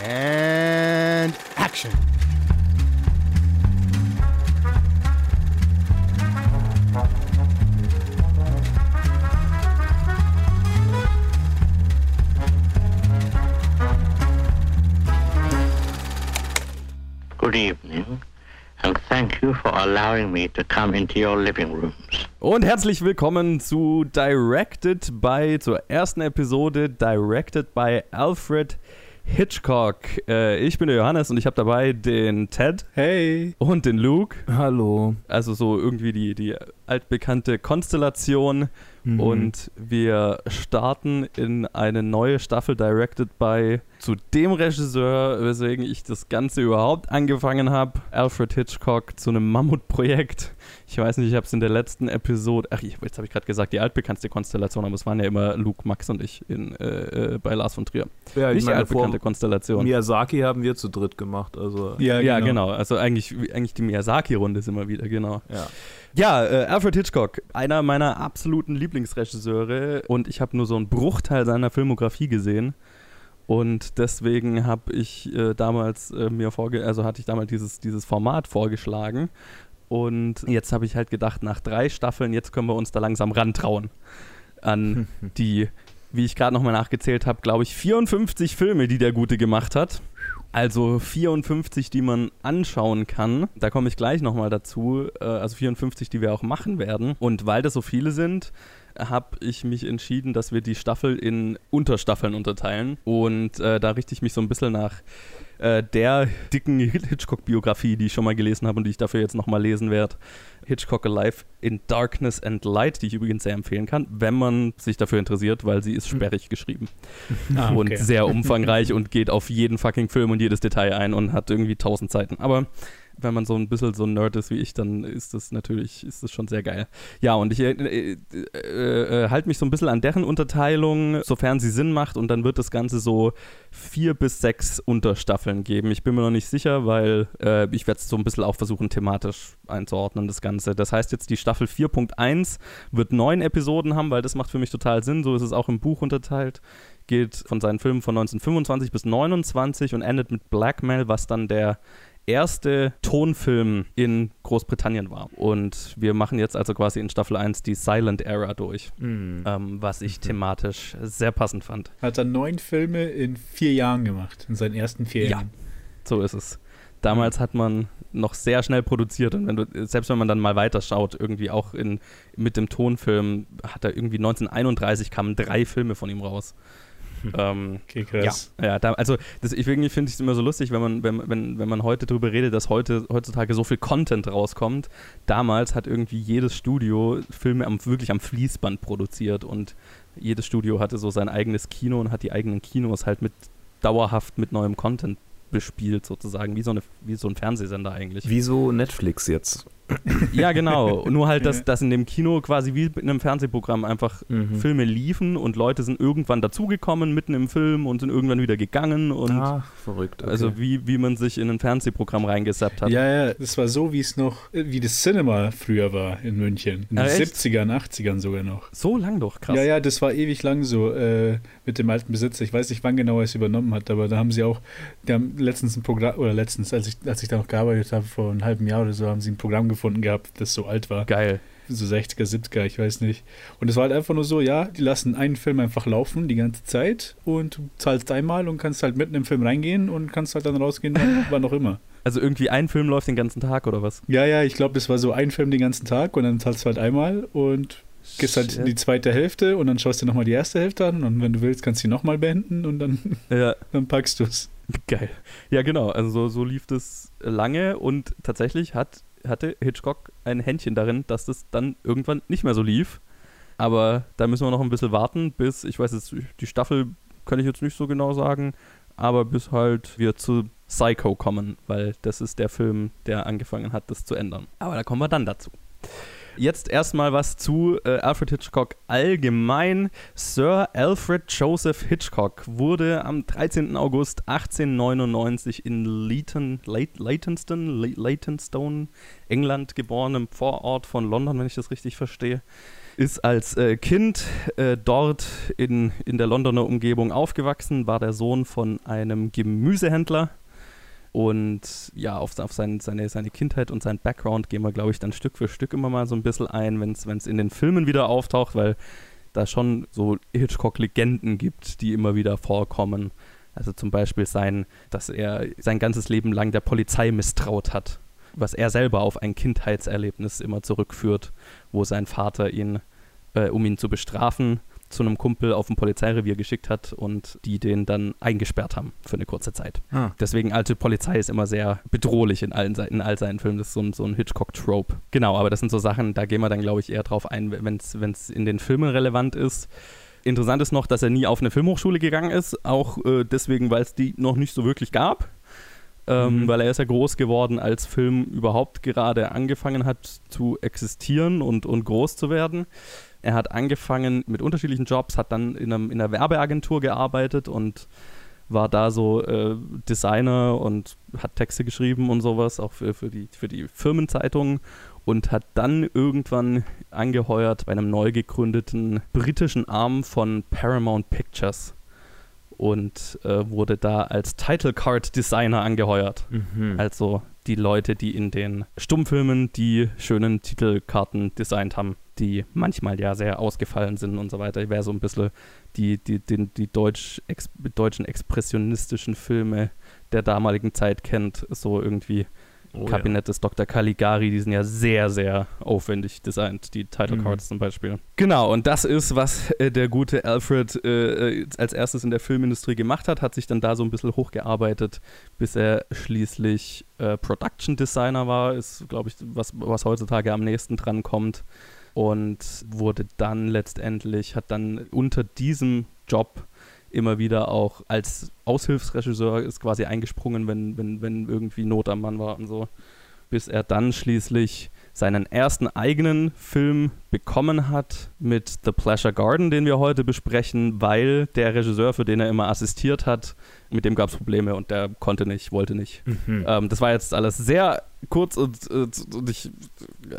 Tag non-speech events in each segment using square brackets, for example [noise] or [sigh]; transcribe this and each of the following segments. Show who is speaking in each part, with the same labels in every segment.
Speaker 1: And action.
Speaker 2: Good evening, and thank you for allowing me to come into your living rooms.
Speaker 3: Und herzlich willkommen zu Directed by, zur ersten Episode Directed by Alfred Hitchcock. Äh, ich bin der Johannes und ich habe dabei den Ted.
Speaker 4: Hey.
Speaker 3: Und den Luke.
Speaker 4: Hallo.
Speaker 3: Also so irgendwie die, die altbekannte Konstellation. Mhm. Und wir starten in eine neue Staffel Directed by zu dem Regisseur, weswegen ich das Ganze überhaupt angefangen habe. Alfred Hitchcock zu einem Mammutprojekt. Ich weiß nicht, ich habe es in der letzten Episode, ach, jetzt habe ich gerade gesagt, die altbekannteste Konstellation, aber es waren ja immer Luke, Max und ich in, äh, äh bei Lars von Trier.
Speaker 4: Ja, nicht die altbekannte Konstellation. Miyazaki haben wir zu dritt gemacht, also.
Speaker 3: Ja, genau. Ja, genau. Also eigentlich, eigentlich die Miyazaki-Runde ist immer wieder, genau.
Speaker 4: Ja.
Speaker 3: Ja, äh, Alfred Hitchcock, einer meiner absoluten Lieblingsregisseure und ich habe nur so einen Bruchteil seiner Filmografie gesehen. Und deswegen habe ich äh, damals äh, mir vorge also hatte ich damals dieses, dieses Format vorgeschlagen. Und jetzt habe ich halt gedacht, nach drei Staffeln, jetzt können wir uns da langsam rantrauen an die, wie ich gerade nochmal nachgezählt habe, glaube ich, 54 Filme, die der Gute gemacht hat. Also 54, die man anschauen kann. Da komme ich gleich nochmal dazu. Äh, also 54, die wir auch machen werden. Und weil das so viele sind, habe ich mich entschieden, dass wir die Staffel in Unterstaffeln unterteilen. Und äh, da richte ich mich so ein bisschen nach äh, der dicken Hitchcock-Biografie, die ich schon mal gelesen habe und die ich dafür jetzt nochmal lesen werde. Hitchcock Alive in Darkness and Light, die ich übrigens sehr empfehlen kann, wenn man sich dafür interessiert, weil sie ist hm. sperrig geschrieben. [laughs] Ah, okay. Und sehr umfangreich und geht auf jeden fucking Film und jedes Detail ein und hat irgendwie tausend Seiten. Aber wenn man so ein bisschen so ein Nerd ist wie ich, dann ist das natürlich, ist das schon sehr geil. Ja, und ich äh, äh, äh, halte mich so ein bisschen an deren Unterteilung, sofern sie Sinn macht, und dann wird das Ganze so vier bis sechs Unterstaffeln geben. Ich bin mir noch nicht sicher, weil äh, ich werde es so ein bisschen auch versuchen, thematisch einzuordnen, das Ganze. Das heißt jetzt, die Staffel 4.1 wird neun Episoden haben, weil das macht für mich total Sinn. So ist es auch im Buch unterteilt geht von seinen Filmen von 1925 bis 29 und endet mit Blackmail, was dann der erste Tonfilm in Großbritannien war. Und wir machen jetzt also quasi in Staffel 1 die Silent Era durch, mhm. ähm, was ich thematisch sehr passend fand.
Speaker 4: Hat er neun Filme in vier Jahren gemacht, in seinen ersten vier Jahren.
Speaker 3: Ja, so ist es. Damals hat man noch sehr schnell produziert und wenn du, selbst wenn man dann mal weiterschaut, irgendwie auch in, mit dem Tonfilm, hat er irgendwie 1931 kamen drei Filme von ihm raus.
Speaker 4: Ähm, okay, krass.
Speaker 3: Ja, ja da, also das, ich finde ich es immer so lustig, wenn man, wenn, wenn, wenn man heute darüber redet, dass heute, heutzutage so viel Content rauskommt. Damals hat irgendwie jedes Studio Filme am, wirklich am Fließband produziert und jedes Studio hatte so sein eigenes Kino und hat die eigenen Kinos halt mit dauerhaft mit neuem Content bespielt, sozusagen, wie so, eine, wie so ein Fernsehsender eigentlich.
Speaker 4: Wie so Netflix jetzt.
Speaker 3: Ja, genau. Nur halt, dass, dass in dem Kino quasi wie in einem Fernsehprogramm einfach mhm. Filme liefen und Leute sind irgendwann dazugekommen mitten im Film und sind irgendwann wieder gegangen und
Speaker 4: ah, verrückt.
Speaker 3: Okay. Also wie, wie man sich in ein Fernsehprogramm reingesappt hat.
Speaker 4: Ja, ja, das war so, wie es noch, wie das Cinema früher war in München. In den ah, 70ern, 80ern sogar noch.
Speaker 3: So lang doch, krass.
Speaker 4: Ja, ja, das war ewig lang so äh, mit dem alten Besitzer. Ich weiß nicht, wann genau er es übernommen hat, aber da haben sie auch, die haben letztens ein Programm, oder letztens, als ich, als ich da noch gearbeitet habe, vor einem halben Jahr oder so, haben sie ein Programm gefunden gehabt, das so alt war.
Speaker 3: Geil.
Speaker 4: So 60er, 70er, ich weiß nicht. Und es war halt einfach nur so, ja, die lassen einen Film einfach laufen die ganze Zeit und du zahlst einmal und kannst halt mitten im Film reingehen und kannst halt dann rausgehen, wann [laughs] auch immer.
Speaker 3: Also irgendwie ein Film läuft den ganzen Tag oder was?
Speaker 4: Ja, ja, ich glaube, das war so ein Film den ganzen Tag und dann zahlst du halt einmal und gehst halt in die zweite Hälfte und dann schaust du nochmal die erste Hälfte an und wenn du willst, kannst du die nochmal beenden und dann, [laughs] ja. dann packst du es.
Speaker 3: Geil. Ja, genau. Also so, so lief das lange und tatsächlich hat hatte Hitchcock ein Händchen darin, dass das dann irgendwann nicht mehr so lief. Aber da müssen wir noch ein bisschen warten, bis, ich weiß jetzt, die Staffel kann ich jetzt nicht so genau sagen, aber bis halt wir zu Psycho kommen, weil das ist der Film, der angefangen hat, das zu ändern. Aber da kommen wir dann dazu. Jetzt erstmal was zu äh, Alfred Hitchcock allgemein. Sir Alfred Joseph Hitchcock wurde am 13. August 1899 in Leighton, Leytonstone, Leytonstone, England geboren, im Vorort von London, wenn ich das richtig verstehe. ist als äh, Kind äh, dort in, in der Londoner Umgebung aufgewachsen, war der Sohn von einem Gemüsehändler. Und ja, auf, auf sein, seine, seine Kindheit und seinen Background gehen wir, glaube ich, dann Stück für Stück immer mal so ein bisschen ein, wenn es in den Filmen wieder auftaucht, weil da schon so Hitchcock-Legenden gibt, die immer wieder vorkommen. Also zum Beispiel sein, dass er sein ganzes Leben lang der Polizei misstraut hat, was er selber auf ein Kindheitserlebnis immer zurückführt, wo sein Vater ihn, äh, um ihn zu bestrafen, zu einem Kumpel auf ein Polizeirevier geschickt hat und die den dann eingesperrt haben für eine kurze Zeit. Ah. Deswegen alte Polizei ist immer sehr bedrohlich in, allen, in all seinen Filmen. Das ist so ein, so ein Hitchcock-Trope. Genau, aber das sind so Sachen, da gehen wir dann, glaube ich, eher drauf ein, wenn es in den Filmen relevant ist. Interessant ist noch, dass er nie auf eine Filmhochschule gegangen ist, auch äh, deswegen, weil es die noch nicht so wirklich gab. Ähm, mhm. Weil er ist ja groß geworden, als Film überhaupt gerade angefangen hat zu existieren und, und groß zu werden. Er hat angefangen mit unterschiedlichen Jobs, hat dann in, einem, in einer Werbeagentur gearbeitet und war da so äh, Designer und hat Texte geschrieben und sowas, auch für, für, die, für die Firmenzeitungen und hat dann irgendwann angeheuert bei einem neu gegründeten britischen Arm von Paramount Pictures und äh, wurde da als Title Card Designer angeheuert. Mhm. Also die Leute, die in den Stummfilmen die schönen Titelkarten designt haben, die manchmal ja sehr ausgefallen sind und so weiter. Wäre so ein bisschen die, die, die, die Deutsch, ex, deutschen expressionistischen Filme der damaligen Zeit kennt, so irgendwie Oh, Kabinett ja. des Dr. Caligari, die sind ja sehr, sehr aufwendig designt, die Title mhm. Cards zum Beispiel. Genau, und das ist, was äh, der gute Alfred äh, äh, als erstes in der Filmindustrie gemacht hat, hat sich dann da so ein bisschen hochgearbeitet, bis er schließlich äh, Production Designer war, ist, glaube ich, was, was heutzutage am nächsten dran kommt. Und wurde dann letztendlich, hat dann unter diesem Job immer wieder auch als Aushilfsregisseur ist quasi eingesprungen, wenn, wenn, wenn irgendwie Not am Mann war und so. Bis er dann schließlich seinen ersten eigenen Film bekommen hat mit The Pleasure Garden, den wir heute besprechen, weil der Regisseur, für den er immer assistiert hat, mit dem gab es Probleme und der konnte nicht, wollte nicht. Mhm. Ähm, das war jetzt alles sehr kurz und, und, und ich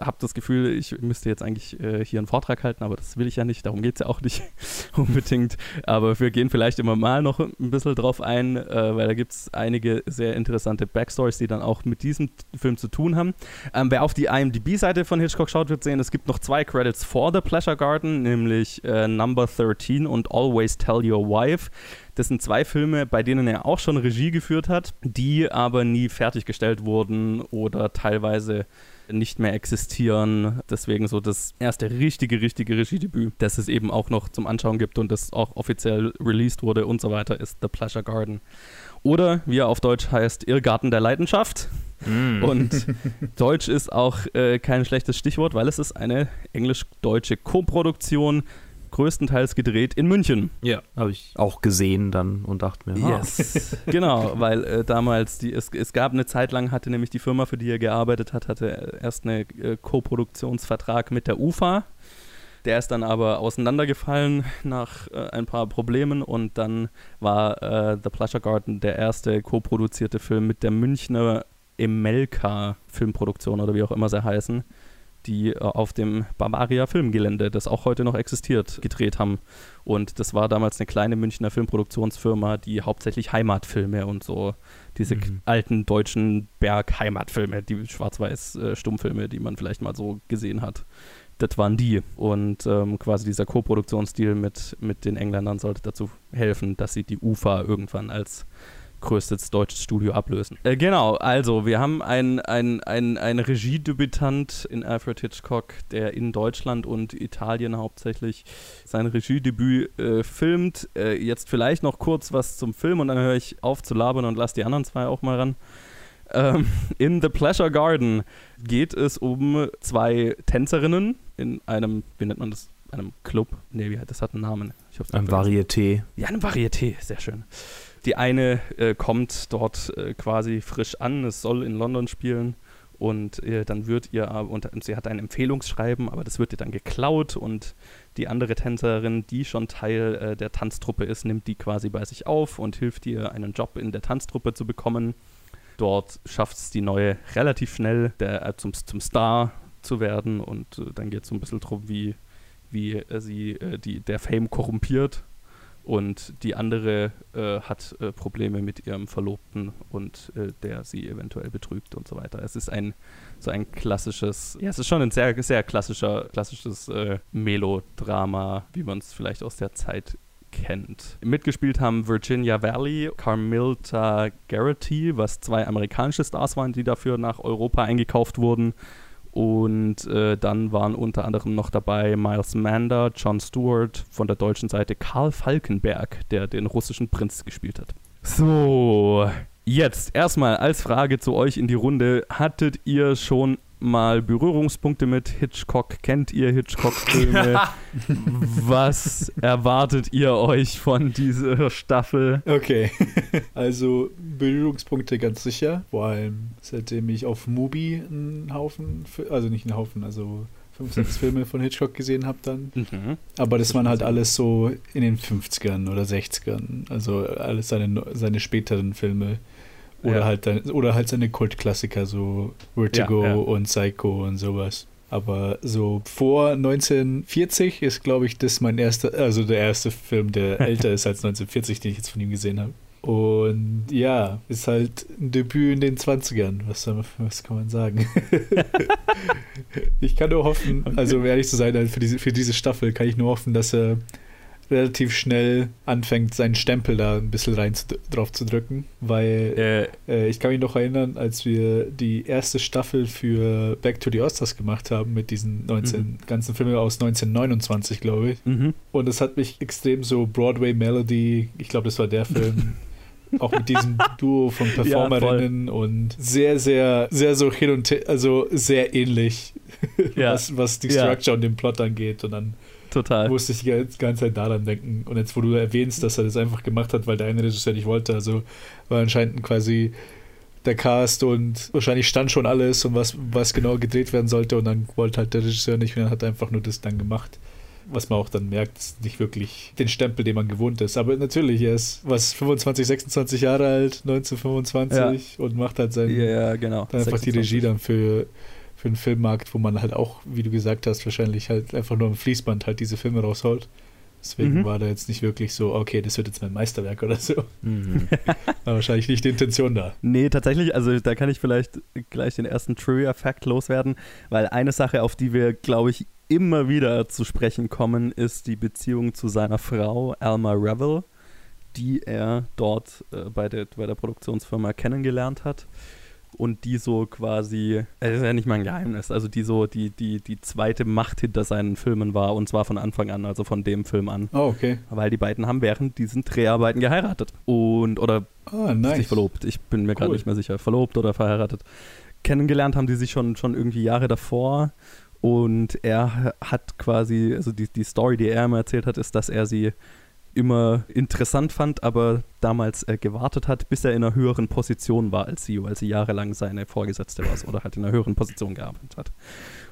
Speaker 3: habe das Gefühl, ich müsste jetzt eigentlich äh, hier einen Vortrag halten, aber das will ich ja nicht, darum geht es ja auch nicht [laughs] unbedingt. Aber wir gehen vielleicht immer mal noch ein bisschen drauf ein, äh, weil da gibt es einige sehr interessante Backstories, die dann auch mit diesem Film zu tun haben. Ähm, wer auf die IMDb-Seite von Hitchcock schaut, wird sehen, es gibt noch zwei Credits vor The Pleasure Garden, nämlich äh, Number 13 und Always Tell Your Wife. Das sind zwei Filme, bei denen er auch schon Regie geführt hat, die aber nie fertiggestellt wurden oder teilweise nicht mehr existieren. Deswegen so das erste richtige, richtige Regiedebüt, das es eben auch noch zum Anschauen gibt und das auch offiziell released wurde und so weiter, ist The Pleasure Garden. Oder wie er auf Deutsch heißt, Irrgarten der Leidenschaft. Mm. Und [laughs] Deutsch ist auch äh, kein schlechtes Stichwort, weil es ist eine englisch-deutsche Koproduktion größtenteils gedreht in München.
Speaker 1: Ja, habe ich auch gesehen dann und dachte mir,
Speaker 3: ah. yes. [laughs] genau, weil äh, damals, die, es, es gab eine Zeit lang, hatte nämlich die Firma, für die er gearbeitet hat, hatte erst einen äh, Co-Produktionsvertrag mit der UFA. Der ist dann aber auseinandergefallen nach äh, ein paar Problemen und dann war äh, The Pleasure Garden der erste co-produzierte Film mit der Münchner Emelka Filmproduktion oder wie auch immer sie heißen die äh, auf dem Bavaria Filmgelände, das auch heute noch existiert, gedreht haben. Und das war damals eine kleine Münchner Filmproduktionsfirma, die hauptsächlich Heimatfilme und so diese mhm. alten deutschen Berg-Heimatfilme, die Schwarz-Weiß-Stummfilme, äh, die man vielleicht mal so gesehen hat. Das waren die. Und ähm, quasi dieser Co-Produktionsstil mit, mit den Engländern sollte dazu helfen, dass sie die UFA irgendwann als größtes deutsches Studio ablösen. Äh, genau, also wir haben einen ein, ein Regiedebütant in Alfred Hitchcock, der in Deutschland und Italien hauptsächlich sein Regiedebüt äh, filmt. Äh, jetzt vielleicht noch kurz was zum Film und dann höre ich auf zu labern und lasse die anderen zwei auch mal ran. Ähm, in The Pleasure Garden geht es um zwei Tänzerinnen in einem, wie nennt man das? Einem Club. Nee, das hat einen Namen.
Speaker 1: Ein Varieté.
Speaker 3: Ja, ein Varieté, sehr schön. Die eine äh, kommt dort äh, quasi frisch an, es soll in London spielen und äh, dann wird ihr, und, und, sie hat ein Empfehlungsschreiben, aber das wird ihr dann geklaut und die andere Tänzerin, die schon Teil äh, der Tanztruppe ist, nimmt die quasi bei sich auf und hilft ihr, einen Job in der Tanztruppe zu bekommen. Dort schafft es die neue relativ schnell der, äh, zum, zum Star zu werden und äh, dann geht es so ein bisschen darum, wie wie äh, sie äh, die, der Fame korrumpiert und die andere äh, hat äh, Probleme mit ihrem Verlobten und äh, der sie eventuell betrügt und so weiter. Es ist ein so ein klassisches, ja, es ist schon ein sehr, sehr klassischer, klassisches äh, Melodrama, wie man es vielleicht aus der Zeit kennt. Mitgespielt haben Virginia Valley, Carmilta Garrity, was zwei amerikanische Stars waren, die dafür nach Europa eingekauft wurden. Und äh, dann waren unter anderem noch dabei Miles Mander, John Stewart, von der deutschen Seite Karl Falkenberg, der den russischen Prinz gespielt hat. So, jetzt erstmal als Frage zu euch in die Runde. Hattet ihr schon mal Berührungspunkte mit Hitchcock? Kennt ihr Hitchcock-Filme? [laughs] Was erwartet ihr euch von dieser Staffel?
Speaker 4: Okay, [laughs] also Berührungspunkte ganz sicher, vor allem seitdem ich auf Mubi einen Haufen, also nicht einen Haufen, also fünf, sechs [laughs] Filme von Hitchcock gesehen habe dann.
Speaker 3: Mhm.
Speaker 4: Aber das waren halt alles so in den 50ern oder 60ern, also alles seine, seine späteren Filme. Oder,
Speaker 3: Ja.
Speaker 4: halt, oder halt seine Kultklassiker, so Vertigo
Speaker 3: Ja, ja.
Speaker 4: und Psycho und sowas. Aber so vor 1940 ist, glaube ich, das mein erster, also der erste Film, der [laughs] älter ist als 1940, den ich jetzt von ihm gesehen habe. Und ja, ist halt ein Debüt in den 20ern. Was, was kann man sagen? [laughs] ich kann nur hoffen, also um ehrlich zu sein, für diese, für diese Staffel kann ich nur hoffen, dass er relativ schnell anfängt, seinen Stempel da ein bisschen rein zu, drauf zu drücken, weil
Speaker 3: Äh,
Speaker 4: äh, ich kann mich noch erinnern, als wir die erste Staffel für Back to the Oscars gemacht haben mit diesen 19, ganzen Filmen aus 1929, glaube ich.
Speaker 3: mhm.
Speaker 4: Und es hat mich extrem so Broadway Melody, ich glaube, das war der Film, [laughs] auch mit diesem Duo von Performerinnen und sehr, sehr, sehr so hin und her, also sehr ähnlich,
Speaker 3: Ja. [laughs]
Speaker 4: was, was die
Speaker 3: Ja.
Speaker 4: Structure und den Plot angeht. Und dann
Speaker 3: Total.
Speaker 4: musste ich die ganze Zeit daran denken. Und jetzt, wo du erwähnst, dass er das einfach gemacht hat, weil der eine Regisseur nicht wollte, also war anscheinend quasi der Cast und wahrscheinlich stand schon alles und was, was genau gedreht werden sollte und dann wollte halt der Regisseur nicht dann hat einfach nur das dann gemacht. Was man auch dann merkt, ist nicht wirklich den Stempel, den man gewohnt ist. Aber natürlich, er ist was 25, 26 Jahre alt, 1925 und macht halt sein,
Speaker 3: Ja, ja, genau.
Speaker 4: dann einfach die
Speaker 3: 26.
Speaker 4: Regie dann für, für einen Filmmarkt, wo man halt auch, wie du gesagt hast, wahrscheinlich halt einfach nur am Fließband halt diese Filme raushaut. Deswegen
Speaker 3: Mhm.
Speaker 4: war da jetzt nicht wirklich so, okay, das wird jetzt mein Meisterwerk oder so.
Speaker 1: Mhm. [laughs]
Speaker 4: War wahrscheinlich nicht die Intention da.
Speaker 3: Nee, tatsächlich, also da kann ich vielleicht gleich den ersten Trivia-Fact loswerden, weil eine Sache, auf die wir, glaube ich, immer wieder zu sprechen kommen, ist die Beziehung zu seiner Frau Alma Revel, die er dort äh, bei, der, bei der Produktionsfirma kennengelernt hat. Und die so quasi, es ist ja nicht mal ein Geheimnis, also die so die, die, die zweite Macht hinter seinen Filmen war und zwar von Anfang an, also von dem Film an.
Speaker 4: Oh, okay.
Speaker 3: Weil die beiden haben während diesen Dreharbeiten geheiratet. Und, oder
Speaker 4: Ah,
Speaker 3: sich
Speaker 4: nice.
Speaker 3: verlobt. Ich bin mir gerade
Speaker 4: Cool.
Speaker 3: nicht mehr sicher. Verlobt oder verheiratet. Kennengelernt haben die sich schon, schon irgendwie Jahre davor. Und er hat quasi, also die, die Story, die er immer erzählt hat, ist, dass er sie immer interessant fand, aber damals äh, gewartet hat, bis er in einer höheren Position war als sie, weil sie jahrelang seine Vorgesetzte war oder halt in einer höheren Position gearbeitet hat.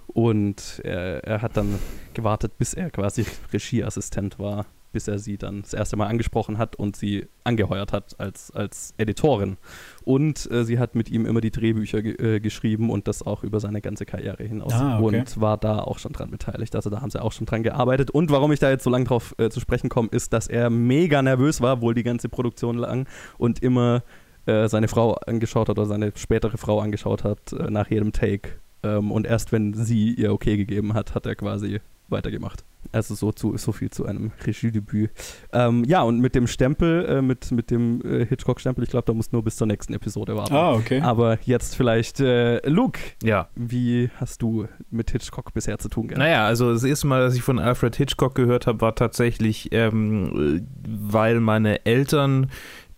Speaker 3: Und er, er hat dann gewartet, bis er quasi Regieassistent war, bis er sie dann das erste Mal angesprochen hat und sie angeheuert hat als, als Editorin. Und äh, sie hat mit ihm immer die Drehbücher ge äh, geschrieben und das auch über seine ganze Karriere hinaus.
Speaker 4: Ah, okay.
Speaker 3: Und war da auch schon dran beteiligt. Also da haben sie auch schon dran gearbeitet. Und warum ich da jetzt so lange drauf äh, zu sprechen komme, ist, dass er mega nervös war, wohl die ganze Produktion lang und immer äh, seine Frau angeschaut hat oder seine spätere Frau angeschaut hat äh, nach jedem Take. Ähm, und erst wenn sie ihr okay gegeben hat, hat er quasi weitergemacht. Also so, zu, so viel zu einem Regiedebüt. Ähm, ja, und mit dem Stempel, äh, mit, mit dem äh, Hitchcock-Stempel, ich glaube, da muss nur bis zur nächsten Episode warten.
Speaker 4: Ah, okay.
Speaker 3: Aber jetzt vielleicht, äh, Luke,
Speaker 1: Ja.
Speaker 3: wie hast du mit Hitchcock bisher zu tun gehabt?
Speaker 1: Naja, also das erste Mal, dass ich von Alfred Hitchcock gehört habe, war tatsächlich, ähm, äh, weil meine Eltern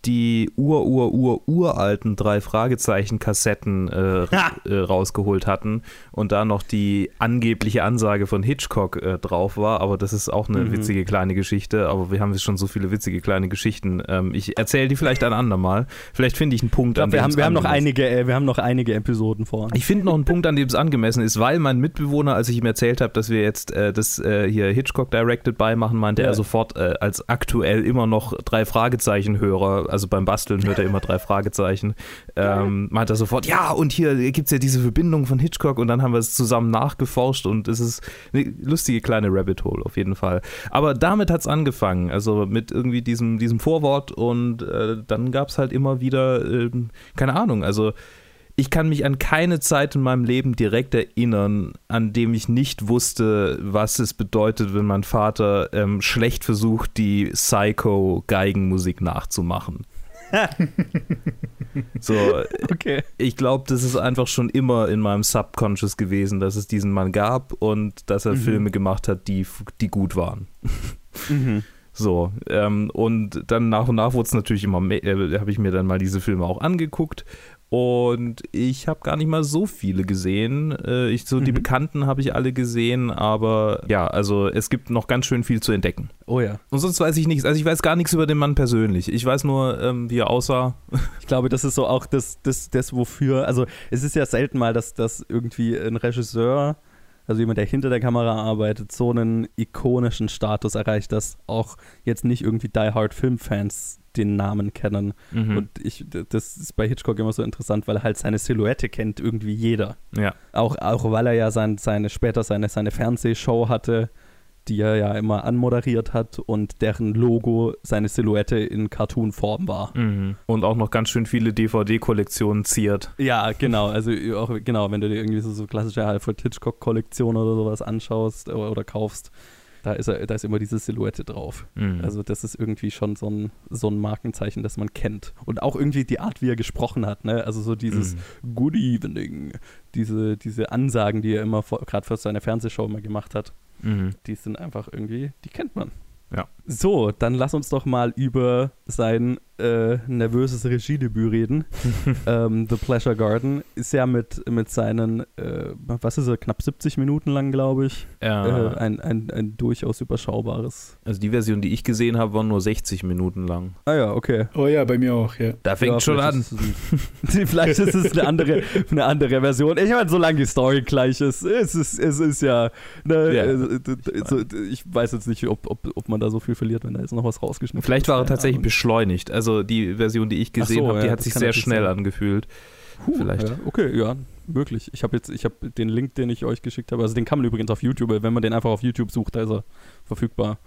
Speaker 1: die ur ur ur uralten drei Fragezeichen Kassetten äh, äh, rausgeholt hatten und da noch die angebliche Ansage von Hitchcock äh, drauf war, aber das ist auch eine
Speaker 3: Mhm.
Speaker 1: witzige kleine Geschichte, aber wir haben jetzt schon so viele witzige kleine Geschichten. Ähm, ich erzähle die vielleicht ein andermal. Vielleicht finde ich einen Punkt,
Speaker 3: Ich
Speaker 1: an
Speaker 3: glaub, wir,
Speaker 1: dem
Speaker 3: haben,
Speaker 1: es
Speaker 3: wir, haben noch
Speaker 1: angemessen
Speaker 3: einige, äh, wir haben noch einige Episoden vor. uns.
Speaker 1: ich finde noch einen Punkt, an dem es angemessen ist, weil mein Mitbewohner, als ich ihm erzählt habe, dass wir jetzt äh, das äh, hier Hitchcock Directed By machen, meinte
Speaker 3: Ja.
Speaker 1: er sofort als aktuell immer noch drei Fragezeichen-Hörer also beim Basteln hört er immer drei Fragezeichen, ähm, meint er sofort, ja, und hier gibt es ja diese Verbindung von Hitchcock und dann haben wir es zusammen nachgeforscht und es ist eine lustige kleine Rabbit Hole auf jeden Fall. Aber damit hat es angefangen, also mit irgendwie diesem, diesem Vorwort und äh, dann gab es halt immer wieder, äh, keine Ahnung, also ich kann mich an keine Zeit in meinem Leben direkt erinnern, an dem ich nicht wusste, was es bedeutet, wenn mein Vater ähm, schlecht versucht, die Psycho-Geigenmusik nachzumachen. [laughs] so,
Speaker 3: Okay.
Speaker 1: ich glaube, das ist einfach schon immer in meinem Subconscious gewesen, dass es diesen Mann gab und dass er
Speaker 3: Mhm.
Speaker 1: Filme gemacht hat, die, die gut waren.
Speaker 3: Mhm. [laughs]
Speaker 1: So, ähm, und dann nach und nach wurde es natürlich immer mehr, äh, habe ich mir dann mal diese Filme auch angeguckt. Und ich habe gar nicht mal so viele gesehen. Äh, ich, so die
Speaker 3: Mhm.
Speaker 1: Bekannten habe ich alle gesehen, aber ja, also es gibt noch ganz schön viel zu entdecken.
Speaker 3: Oh ja.
Speaker 1: Und sonst weiß ich nichts. Also ich weiß gar nichts über den Mann persönlich. Ich weiß nur, ähm, wie er aussah. [laughs]
Speaker 3: Ich glaube, das ist so auch das, das, das wofür, also es ist ja selten mal, dass, dass irgendwie ein Regisseur, also jemand, der hinter der Kamera arbeitet, so einen ikonischen Status erreicht, dass auch jetzt nicht irgendwie Die Hard Filmfans den Namen kennen.
Speaker 1: Mhm.
Speaker 3: Und ich, das ist bei Hitchcock immer so interessant, weil halt seine Silhouette kennt irgendwie jeder.
Speaker 1: ja.
Speaker 3: Auch, auch weil er ja sein, seine, später seine, seine Fernsehshow hatte, die er ja immer anmoderiert hat und deren Logo seine Silhouette in Cartoon-Form war.
Speaker 1: Mhm. Und auch noch ganz schön viele DVD-Kollektionen ziert.
Speaker 3: Ja, genau. Also auch genau, wenn du dir irgendwie so, so klassische Alfred Hitchcock-Kollektion oder sowas anschaust oder, oder kaufst, da ist, er, da ist immer diese Silhouette drauf.
Speaker 1: Mhm.
Speaker 3: Also das ist irgendwie schon so ein, so ein Markenzeichen, das man kennt. Und auch irgendwie die Art, wie er gesprochen hat, ne? Also so dieses
Speaker 1: Mhm.
Speaker 3: Good Evening, diese, diese Ansagen, die er immer gerade für seine Fernsehshow mal gemacht hat,
Speaker 1: Mhm.
Speaker 3: die sind einfach irgendwie, die kennt man.
Speaker 1: Ja.
Speaker 3: So, dann lass uns doch mal über sein äh, nervöses Regiedebüt reden. [laughs] ähm, The Pleasure Garden ist ja mit, mit seinen, äh, was ist er, knapp 70 Minuten lang, glaube ich,
Speaker 1: Ja.
Speaker 3: äh, ein, ein, ein durchaus überschaubares.
Speaker 1: also die Version, die ich gesehen habe, war nur 60 Minuten lang.
Speaker 3: Ah ja, okay.
Speaker 4: Oh ja, bei mir auch, ja.
Speaker 1: Da fängt
Speaker 3: ja,
Speaker 1: schon an.
Speaker 3: Ist es ein, [laughs] vielleicht ist es eine andere, eine andere Version. Ich meine, solange die Story gleich ist, es ist, es ist ja, ne,
Speaker 1: Ja.
Speaker 3: äh, so, ich weiß jetzt nicht, ob, ob, ob man da so viel verliert, wenn da jetzt noch was rausgeschnitten
Speaker 1: Vielleicht war er tatsächlich
Speaker 3: Keine
Speaker 1: beschleunigt. Also die Version, die ich gesehen
Speaker 3: so,
Speaker 1: habe, die
Speaker 3: ja,
Speaker 1: hat sich sehr schnell
Speaker 3: sein.
Speaker 1: angefühlt.
Speaker 3: Puh,
Speaker 1: Vielleicht.
Speaker 3: Ja, okay, ja, möglich. Ich habe jetzt, ich habe den Link, den ich euch geschickt habe, also den kann man übrigens auf YouTube, wenn man den einfach auf YouTube sucht, da ist er verfügbar.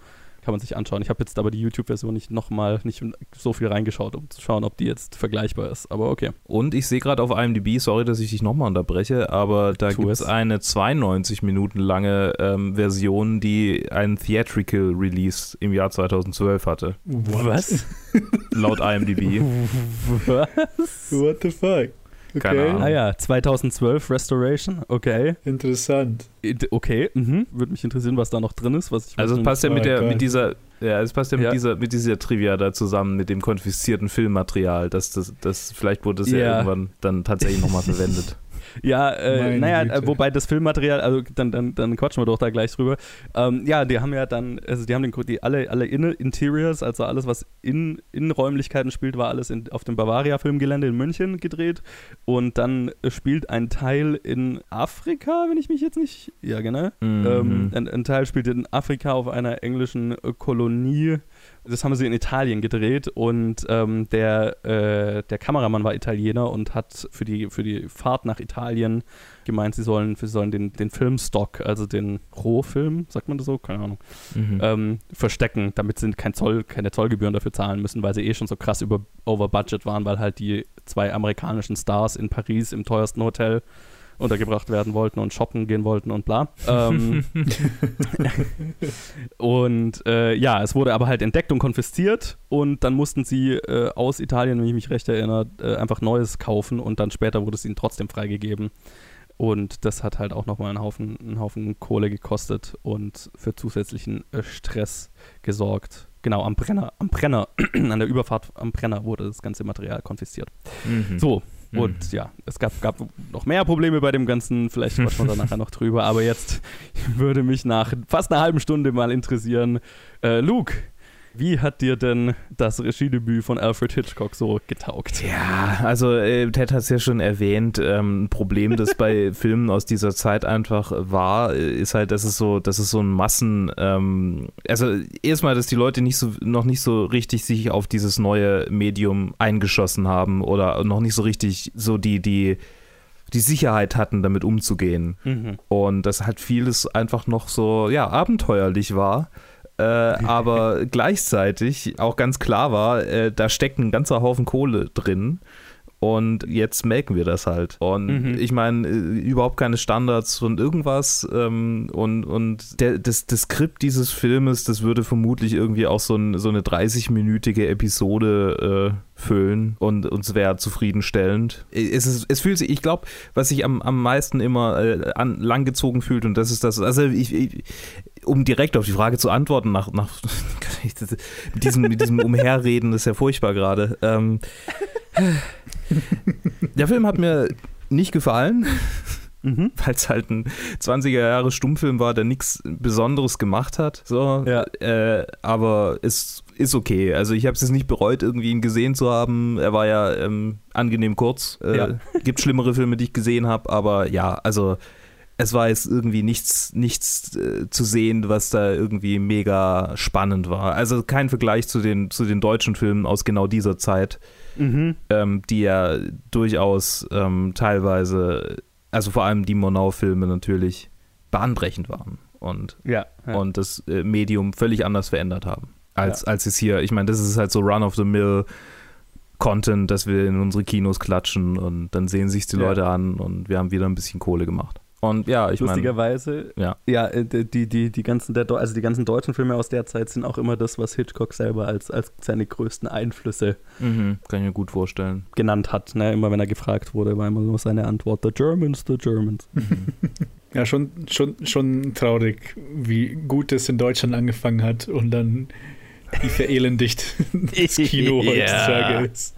Speaker 3: Kann man sich anschauen. Ich habe jetzt aber die YouTube-Version nicht nochmal, nicht so viel reingeschaut, um zu schauen, ob die jetzt vergleichbar ist. Aber okay.
Speaker 1: Und ich sehe gerade auf IMDb, sorry, dass ich dich nochmal unterbreche, aber da gibt es eine 92 Minuten lange ähm, Version, die einen Theatrical Release im Jahr 2012 hatte.
Speaker 3: Was? [laughs]
Speaker 1: Laut IMDb. [laughs]
Speaker 3: Was?
Speaker 4: What the fuck? Okay.
Speaker 3: Ah ja, 2012 Restoration, okay.
Speaker 4: interessant.
Speaker 3: Okay, mhm. würde mich interessieren, was da noch drin ist. Was ich
Speaker 1: Also es passt ja mit der,
Speaker 4: Gott.
Speaker 1: mit dieser, ja, es passt ja mit
Speaker 3: Ja.
Speaker 1: dieser, mit dieser Trivia da zusammen, mit dem konfiszierten Filmmaterial. Das, das, das, vielleicht wurde es ja.
Speaker 3: Ja.
Speaker 1: irgendwann dann tatsächlich nochmal verwendet. [laughs]
Speaker 3: Ja, äh, naja,
Speaker 4: Güte.
Speaker 3: äh, wobei das Filmmaterial, also dann, dann, dann quatschen wir doch da gleich drüber. Ähm, ja, die haben ja dann, also die haben den, die, alle, alle Inne Interiors, also alles, was in Innenräumlichkeiten spielt, war alles in, auf dem Bavaria-Filmgelände in München gedreht. Und dann spielt ein Teil in Afrika, wenn ich mich jetzt nicht. Ja, genau.
Speaker 1: Mhm.
Speaker 3: Ähm, ein, ein Teil spielt in Afrika auf einer englischen äh, Kolonie. Das haben sie in Italien gedreht und ähm, der, äh, der Kameramann war Italiener und hat für die, für die Fahrt nach Italien gemeint, sie sollen, sie sollen den, den Filmstock, also den Rohfilm, sagt man das so? Keine Ahnung,
Speaker 1: Mhm.
Speaker 3: ähm, verstecken, damit sie kein Zoll, keine Zollgebühren dafür zahlen müssen, weil sie eh schon so krass über over budget waren, weil halt die zwei amerikanischen Stars in Paris im teuersten Hotel untergebracht werden wollten und shoppen gehen wollten und bla. Ähm, [laughs] und äh, ja, es wurde aber halt entdeckt und konfisziert und dann mussten sie äh, aus Italien, wenn ich mich recht erinnere, äh, einfach Neues kaufen und dann später wurde es ihnen trotzdem freigegeben. Und das hat halt auch nochmal einen Haufen, einen Haufen Kohle gekostet und für zusätzlichen äh, Stress gesorgt. Genau, am Brenner, am Brenner, [clears throat] an der Überfahrt am Brenner wurde das ganze Material konfisziert.
Speaker 1: Mhm.
Speaker 3: So,
Speaker 1: Mhm.
Speaker 3: und ja, es gab, gab noch mehr Probleme bei dem Ganzen, vielleicht quatschen wir da [laughs] nachher noch drüber, aber jetzt [laughs] würde mich nach fast einer halben Stunde mal interessieren, äh, Luke, Wie hat dir denn das Regiedebüt von Alfred Hitchcock so getaugt?
Speaker 1: Ja, also äh, Ted hat es ja schon erwähnt. Ähm, ein Problem, das bei [laughs] Filmen aus dieser Zeit einfach war, äh, ist halt, dass es so, dass es so ein Massen, ähm, also erstmal, dass die Leute nicht so, noch nicht so richtig sich auf dieses neue Medium eingeschossen haben oder noch nicht so richtig so die, die die Sicherheit hatten, damit umzugehen.
Speaker 3: Mhm.
Speaker 1: Und das halt vieles einfach noch so, ja, abenteuerlich war. Äh, aber [laughs] gleichzeitig auch ganz klar war, äh, da steckt ein ganzer Haufen Kohle drin. Und jetzt melken wir das halt. Und
Speaker 3: Mhm.
Speaker 1: ich meine, äh, überhaupt keine Standards und irgendwas. Ähm, und und der, das, das Skript dieses Filmes, das würde vermutlich irgendwie auch so, ein, so eine 30-minütige Episode äh, füllen und uns wäre zufriedenstellend. Es, ist, es fühlt sich, ich glaube, was sich am, am meisten immer äh, an, langgezogen fühlt, und das ist das, also ich, ich um direkt auf die Frage zu antworten, nach, nach mit, [laughs] diesem, mit diesem Umherreden, ist ja furchtbar gerade. Ähm, der Film hat mir nicht gefallen,
Speaker 3: Mhm.
Speaker 1: weil es halt ein 20er Jahre Stummfilm war, der nichts Besonderes gemacht hat. So,
Speaker 3: Ja.
Speaker 1: äh, aber es ist okay. Also ich habe es jetzt nicht bereut, irgendwie ihn gesehen zu haben. Er war ja ähm, angenehm kurz. Äh,
Speaker 3: Ja.
Speaker 1: Gibt schlimmere Filme, die ich gesehen habe, aber ja, also es war jetzt irgendwie nichts, nichts äh, zu sehen, was da irgendwie mega spannend war. Also kein Vergleich zu den, zu den deutschen Filmen aus genau dieser Zeit,
Speaker 3: Mhm.
Speaker 1: ähm, die ja durchaus ähm, teilweise, also vor allem die Monau-Filme natürlich, bahnbrechend waren und,
Speaker 3: Ja. ja.
Speaker 1: und das äh, Medium völlig anders verändert haben. Als, als es hier, ich meine, das ist halt so Run-of-the-Mill Content, dass wir in unsere Kinos klatschen und dann sehen sich die
Speaker 3: Ja.
Speaker 1: Leute an und wir haben wieder ein bisschen Kohle gemacht. Und ja, ich meine,
Speaker 3: Lustigerweise,
Speaker 1: ja.
Speaker 3: ja, äh, die, die, die, ganzen, der, also die ganzen deutschen Filme aus der Zeit sind auch immer das, was Hitchcock selber als, als seine größten Einflüsse
Speaker 1: mhm, kann ich mir gut vorstellen.
Speaker 3: genannt hat. Ne? Immer wenn er gefragt wurde, war immer nur seine Antwort: The Germans, the Germans.
Speaker 4: Ja, schon, schon, schon traurig, wie gut es in Deutschland angefangen hat und dann wie verelendigt [laughs] das Kino heutzutage ist.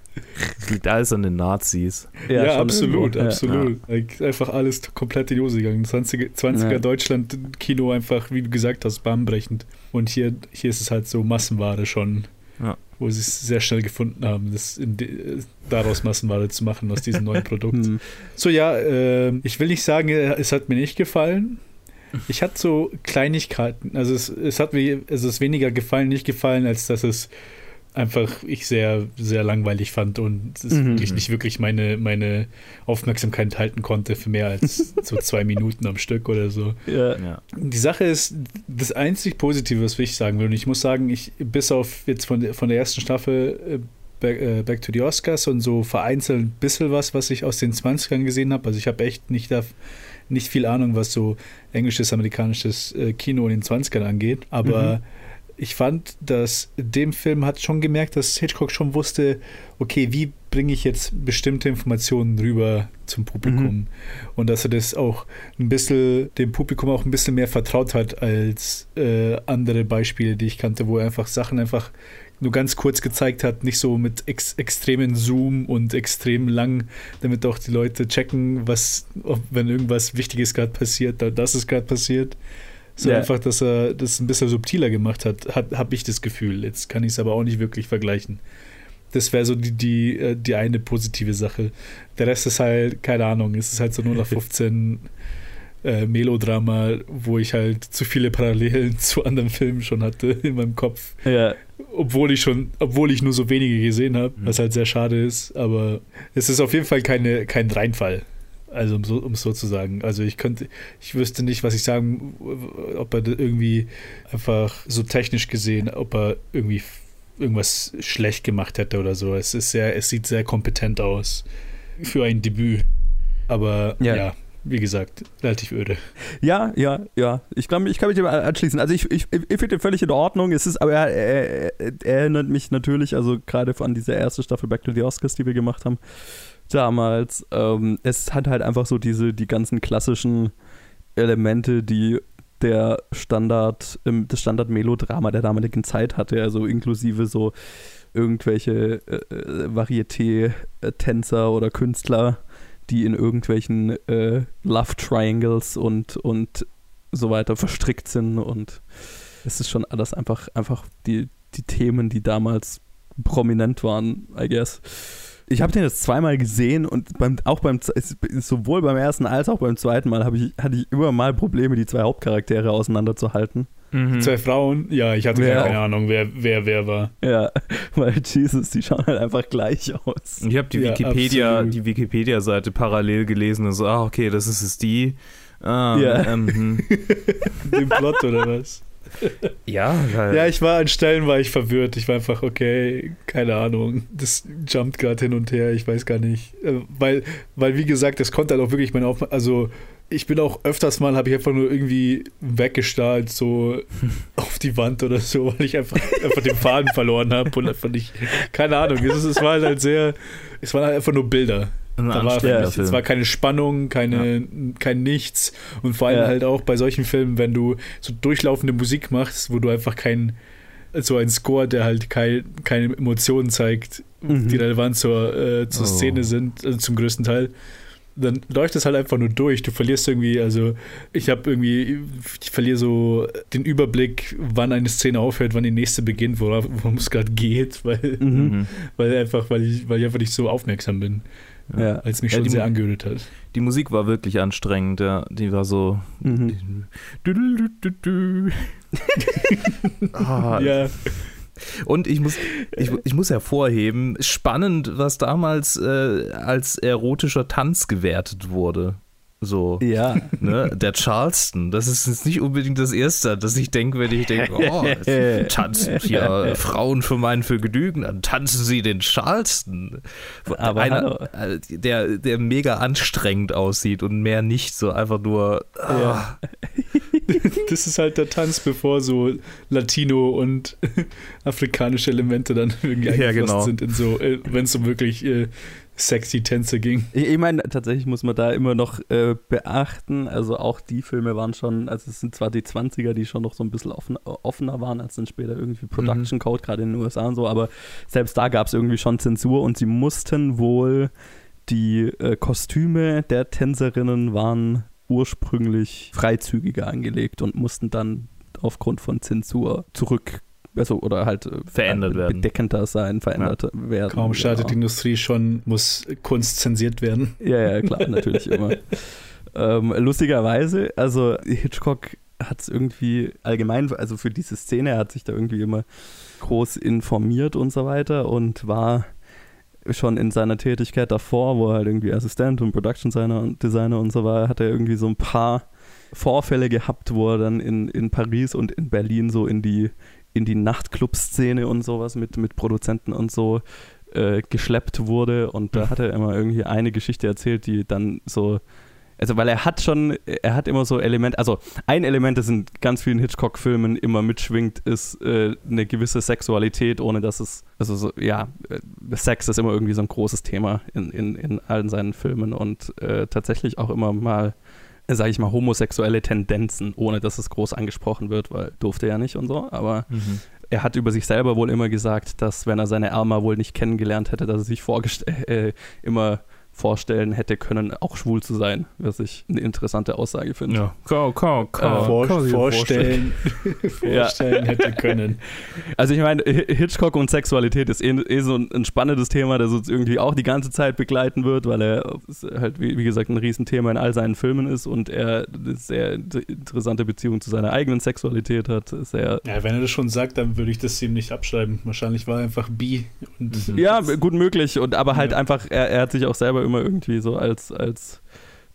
Speaker 1: Liegt alles an den Nazis.
Speaker 4: Ja,
Speaker 3: schon
Speaker 4: absolut,
Speaker 3: irgendwo, ja.
Speaker 4: absolut. Like, einfach alles komplett in die Hose gegangen. 20er, 20er
Speaker 3: Ja.
Speaker 4: Deutschland Kino einfach, wie du gesagt hast, bahnbrechend. Und hier, hier ist es halt so Massenware schon,
Speaker 1: Ja.
Speaker 4: wo sie es sehr schnell gefunden haben, das in de, daraus Massenware zu machen aus diesem neuen Produkt. [laughs]
Speaker 3: Hm.
Speaker 4: So, ja, ähm, ich will nicht sagen, äh, es hat mir nicht gefallen. Ich hatte so Kleinigkeiten. Also es, es hat mir, es ist weniger gefallen, nicht gefallen, als dass es einfach ich sehr, sehr langweilig fand und es
Speaker 3: Mhm.
Speaker 4: wirklich nicht wirklich meine, meine Aufmerksamkeit halten konnte für mehr als so [laughs] zwei Minuten am Stück oder so.
Speaker 3: Ja.
Speaker 1: Ja.
Speaker 4: Die Sache ist, das einzig Positive, was ich sagen will, und ich muss sagen, ich, bis auf jetzt von der, von der ersten Staffel äh, Back, äh, Back to the Oscars und so vereinzelt ein bisschen was, was ich aus den 20ern gesehen habe. Also ich habe echt nicht, da, nicht viel Ahnung, was so englisches, amerikanisches äh, Kino in den 20ern angeht. Aber
Speaker 3: Mhm.
Speaker 4: Ich fand, dass dem Film hat schon gemerkt, dass Hitchcock schon wusste, okay, wie bringe ich jetzt bestimmte Informationen rüber zum Publikum?
Speaker 3: Mhm.
Speaker 4: Und dass er das auch ein bisschen, dem Publikum auch ein bisschen mehr vertraut hat als äh, andere Beispiele, die ich kannte, wo er einfach Sachen einfach nur ganz kurz gezeigt hat, nicht so mit ex extremen Zoom und extrem lang, damit auch die Leute checken, was, ob, wenn irgendwas Wichtiges gerade passiert, da, dass es gerade passiert. So
Speaker 3: Ja.
Speaker 4: einfach, dass er das ein bisschen subtiler gemacht hat, hat habe ich das Gefühl. Jetzt kann ich es aber auch nicht wirklich vergleichen. Das wäre so die, die, äh, die eine positive Sache. Der Rest ist halt, keine Ahnung, es ist halt so [laughs] 0815 äh, Melodrama, wo ich halt zu viele Parallelen [laughs] zu anderen Filmen schon hatte in meinem Kopf.
Speaker 3: Ja.
Speaker 4: Obwohl ich schon, obwohl ich nur so wenige gesehen habe,
Speaker 1: Mhm.
Speaker 4: was halt sehr schade ist. Aber es ist auf jeden Fall keine, kein Reinfall. Also um so, um es so zu sagen. Also ich könnte, ich wüsste nicht, was ich sagen, ob er irgendwie einfach so technisch gesehen, ob er irgendwie irgendwas schlecht gemacht hätte oder so. Es ist sehr, es sieht sehr kompetent aus für ein Debüt. Aber
Speaker 3: Ja.
Speaker 4: ja, wie gesagt, relativ öde.
Speaker 3: Ja, ja, ja. Ich kann, mich- ich kann mich dem anschließen. Also ich, ich, ich finde völlig in Ordnung. Es ist, aber er, er, er erinnert mich natürlich, also gerade an diese erste Staffel Back to the Oscars, die wir gemacht haben damals. Ähm, es hat halt einfach so diese, die ganzen klassischen Elemente, die der Standard, das Standard-Melodrama der damaligen Zeit hatte, also inklusive so irgendwelche äh, äh, Varieté-Tänzer oder Künstler, die in irgendwelchen äh, Love Triangles und, und so weiter verstrickt sind und es ist schon alles einfach, einfach die, die Themen, die damals prominent waren, I guess. Ich habe den jetzt zweimal gesehen und beim, auch beim sowohl beim ersten als auch beim zweiten Mal ich, hatte ich immer mal Probleme, die zwei Hauptcharaktere auseinanderzuhalten.
Speaker 4: Mhm. Zwei Frauen? Ja, ich hatte ja. keine Ahnung, wer, wer wer war.
Speaker 3: Ja, [laughs] weil Jesus, die schauen halt einfach gleich aus.
Speaker 1: Ich habe die ja, Wikipedia, absolut. die Wikipedia-Seite parallel gelesen und so, ah, okay, das ist es die. Ah,
Speaker 3: ja. Ähm, hm. [laughs]
Speaker 4: Den Plot oder was? [laughs]
Speaker 1: Ja, halt.
Speaker 4: ja, ich war an Stellen war ich verwirrt. Ich war einfach, okay, keine Ahnung. Das jumpt gerade hin und her, ich weiß gar nicht. Äh, weil, weil wie gesagt, das konnte halt auch wirklich meine Aufmerksamkeit, also ich bin auch öfters mal, habe ich einfach nur irgendwie weggestarrt, so [laughs] auf die Wand oder so, weil ich einfach, einfach den Faden verloren habe und einfach nicht, keine Ahnung, es, es war halt sehr, es waren halt einfach nur Bilder. Da war mich, es war keine Spannung, keine, ja. kein Nichts. Und vor allem ja. halt auch bei solchen Filmen, wenn du so durchlaufende Musik machst, wo du einfach kein, so ein Score, der halt kein, keine Emotionen zeigt, mhm. die relevant zur, äh, zur oh. Szene sind, also zum größten Teil dann läuft es halt einfach nur durch. Du verlierst irgendwie, also ich habe irgendwie, ich verliere so den Überblick, wann eine Szene aufhört, wann die nächste beginnt, worum es gerade geht, [laughs] weil, mhm. weil einfach, weil ich, weil ich einfach nicht so aufmerksam bin. Ja. Als mich schon ja, sehr angehört hat.
Speaker 1: Die Musik war wirklich anstrengend, ja. Die war so. Mhm. [laughs] ah, ja. Und ich muss, ich, ich muss hervorheben, spannend, was damals äh, als erotischer Tanz gewertet wurde. So.
Speaker 3: Ja.
Speaker 1: Ne? Der Charleston, das ist jetzt nicht unbedingt das Erste, dass ich denke, wenn ich denke, oh, tanzen hier Frauen für mein Vergnügen, dann tanzen sie den Charleston. Aber Einer, äh, der, der mega anstrengend aussieht und mehr nicht so einfach nur. Ja. Ah. [laughs]
Speaker 4: das ist halt der Tanz, bevor so Latino und [laughs] afrikanische Elemente dann irgendwie
Speaker 1: ja, genau.
Speaker 4: sind in so, äh, wenn es so wirklich äh, sexy Tänze ging.
Speaker 3: Ich, ich meine, tatsächlich muss man da immer noch äh, beachten, also auch die Filme waren schon, also es sind zwar die 20er, die schon noch so ein bisschen offen, offener waren als dann später irgendwie Production mhm. Code, gerade in den USA und so, aber selbst da gab es irgendwie schon Zensur und sie mussten wohl die äh, Kostüme der Tänzerinnen waren ursprünglich freizügiger angelegt und mussten dann aufgrund von Zensur zurück also oder halt äh,
Speaker 1: verändert äh, werden.
Speaker 3: Bedeckender sein, verändert ja. werden.
Speaker 4: Kaum startet ja. die Industrie schon, muss Kunst zensiert werden.
Speaker 3: Ja, ja, klar, natürlich immer. [laughs] Ähm, lustigerweise, also Hitchcock hat es irgendwie allgemein, also für diese Szene, er hat sich da irgendwie immer groß informiert und so weiter und war schon in seiner Tätigkeit davor, wo er halt irgendwie Assistent und Production Designer und Designer und so war, hat er irgendwie so ein paar Vorfälle gehabt, wo er dann in, in Paris und in Berlin so in die, in die Nachtclub-Szene und sowas mit, mit Produzenten und so äh, geschleppt wurde. Und da hat er immer irgendwie eine Geschichte erzählt, die dann so also weil er hat schon, er hat immer so Elemente, also ein Element, das in ganz vielen Hitchcock-Filmen immer mitschwingt, ist äh, eine gewisse Sexualität, ohne dass es, also so, ja, äh, Sex ist immer irgendwie so ein großes Thema in, in, in allen seinen Filmen und äh, tatsächlich auch immer mal, sage ich mal, homosexuelle Tendenzen, ohne dass es groß angesprochen wird, weil durfte er nicht und so, aber mhm. er hat über sich selber wohl immer gesagt, dass wenn er seine Alma wohl nicht kennengelernt hätte, dass er sich vorgestellt, äh, immer vorstellen hätte können, auch schwul zu sein, was ich eine interessante Aussage finde.
Speaker 1: Ja, kau, kau,
Speaker 4: kau, Vor vorstellen, vorstellen [laughs] hätte können.
Speaker 3: Also ich meine, Hitchcock und Sexualität ist eh, eh, so ein spannendes Thema, das uns irgendwie auch die ganze Zeit begleiten wird, weil er halt, wie, wie gesagt, ein Riesenthema in all seinen Filmen ist und er eine sehr interessante Beziehung zu seiner eigenen Sexualität hat. Sehr
Speaker 4: ja, wenn er das schon sagt, dann würde ich das ihm nicht abschreiben. Wahrscheinlich war er einfach bi.
Speaker 3: ja, gut möglich, und aber halt ja. einfach, er, er hat sich auch selber immer irgendwie so als, als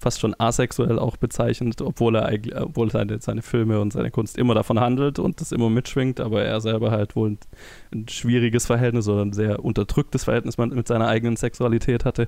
Speaker 3: fast schon asexuell auch bezeichnet, obwohl er eigentlich, obwohl seine, seine Filme und seine Kunst immer davon handelt und das immer mitschwingt, aber er selber halt wohl ein, ein schwieriges Verhältnis oder ein sehr unterdrücktes Verhältnis mit seiner eigenen Sexualität hatte.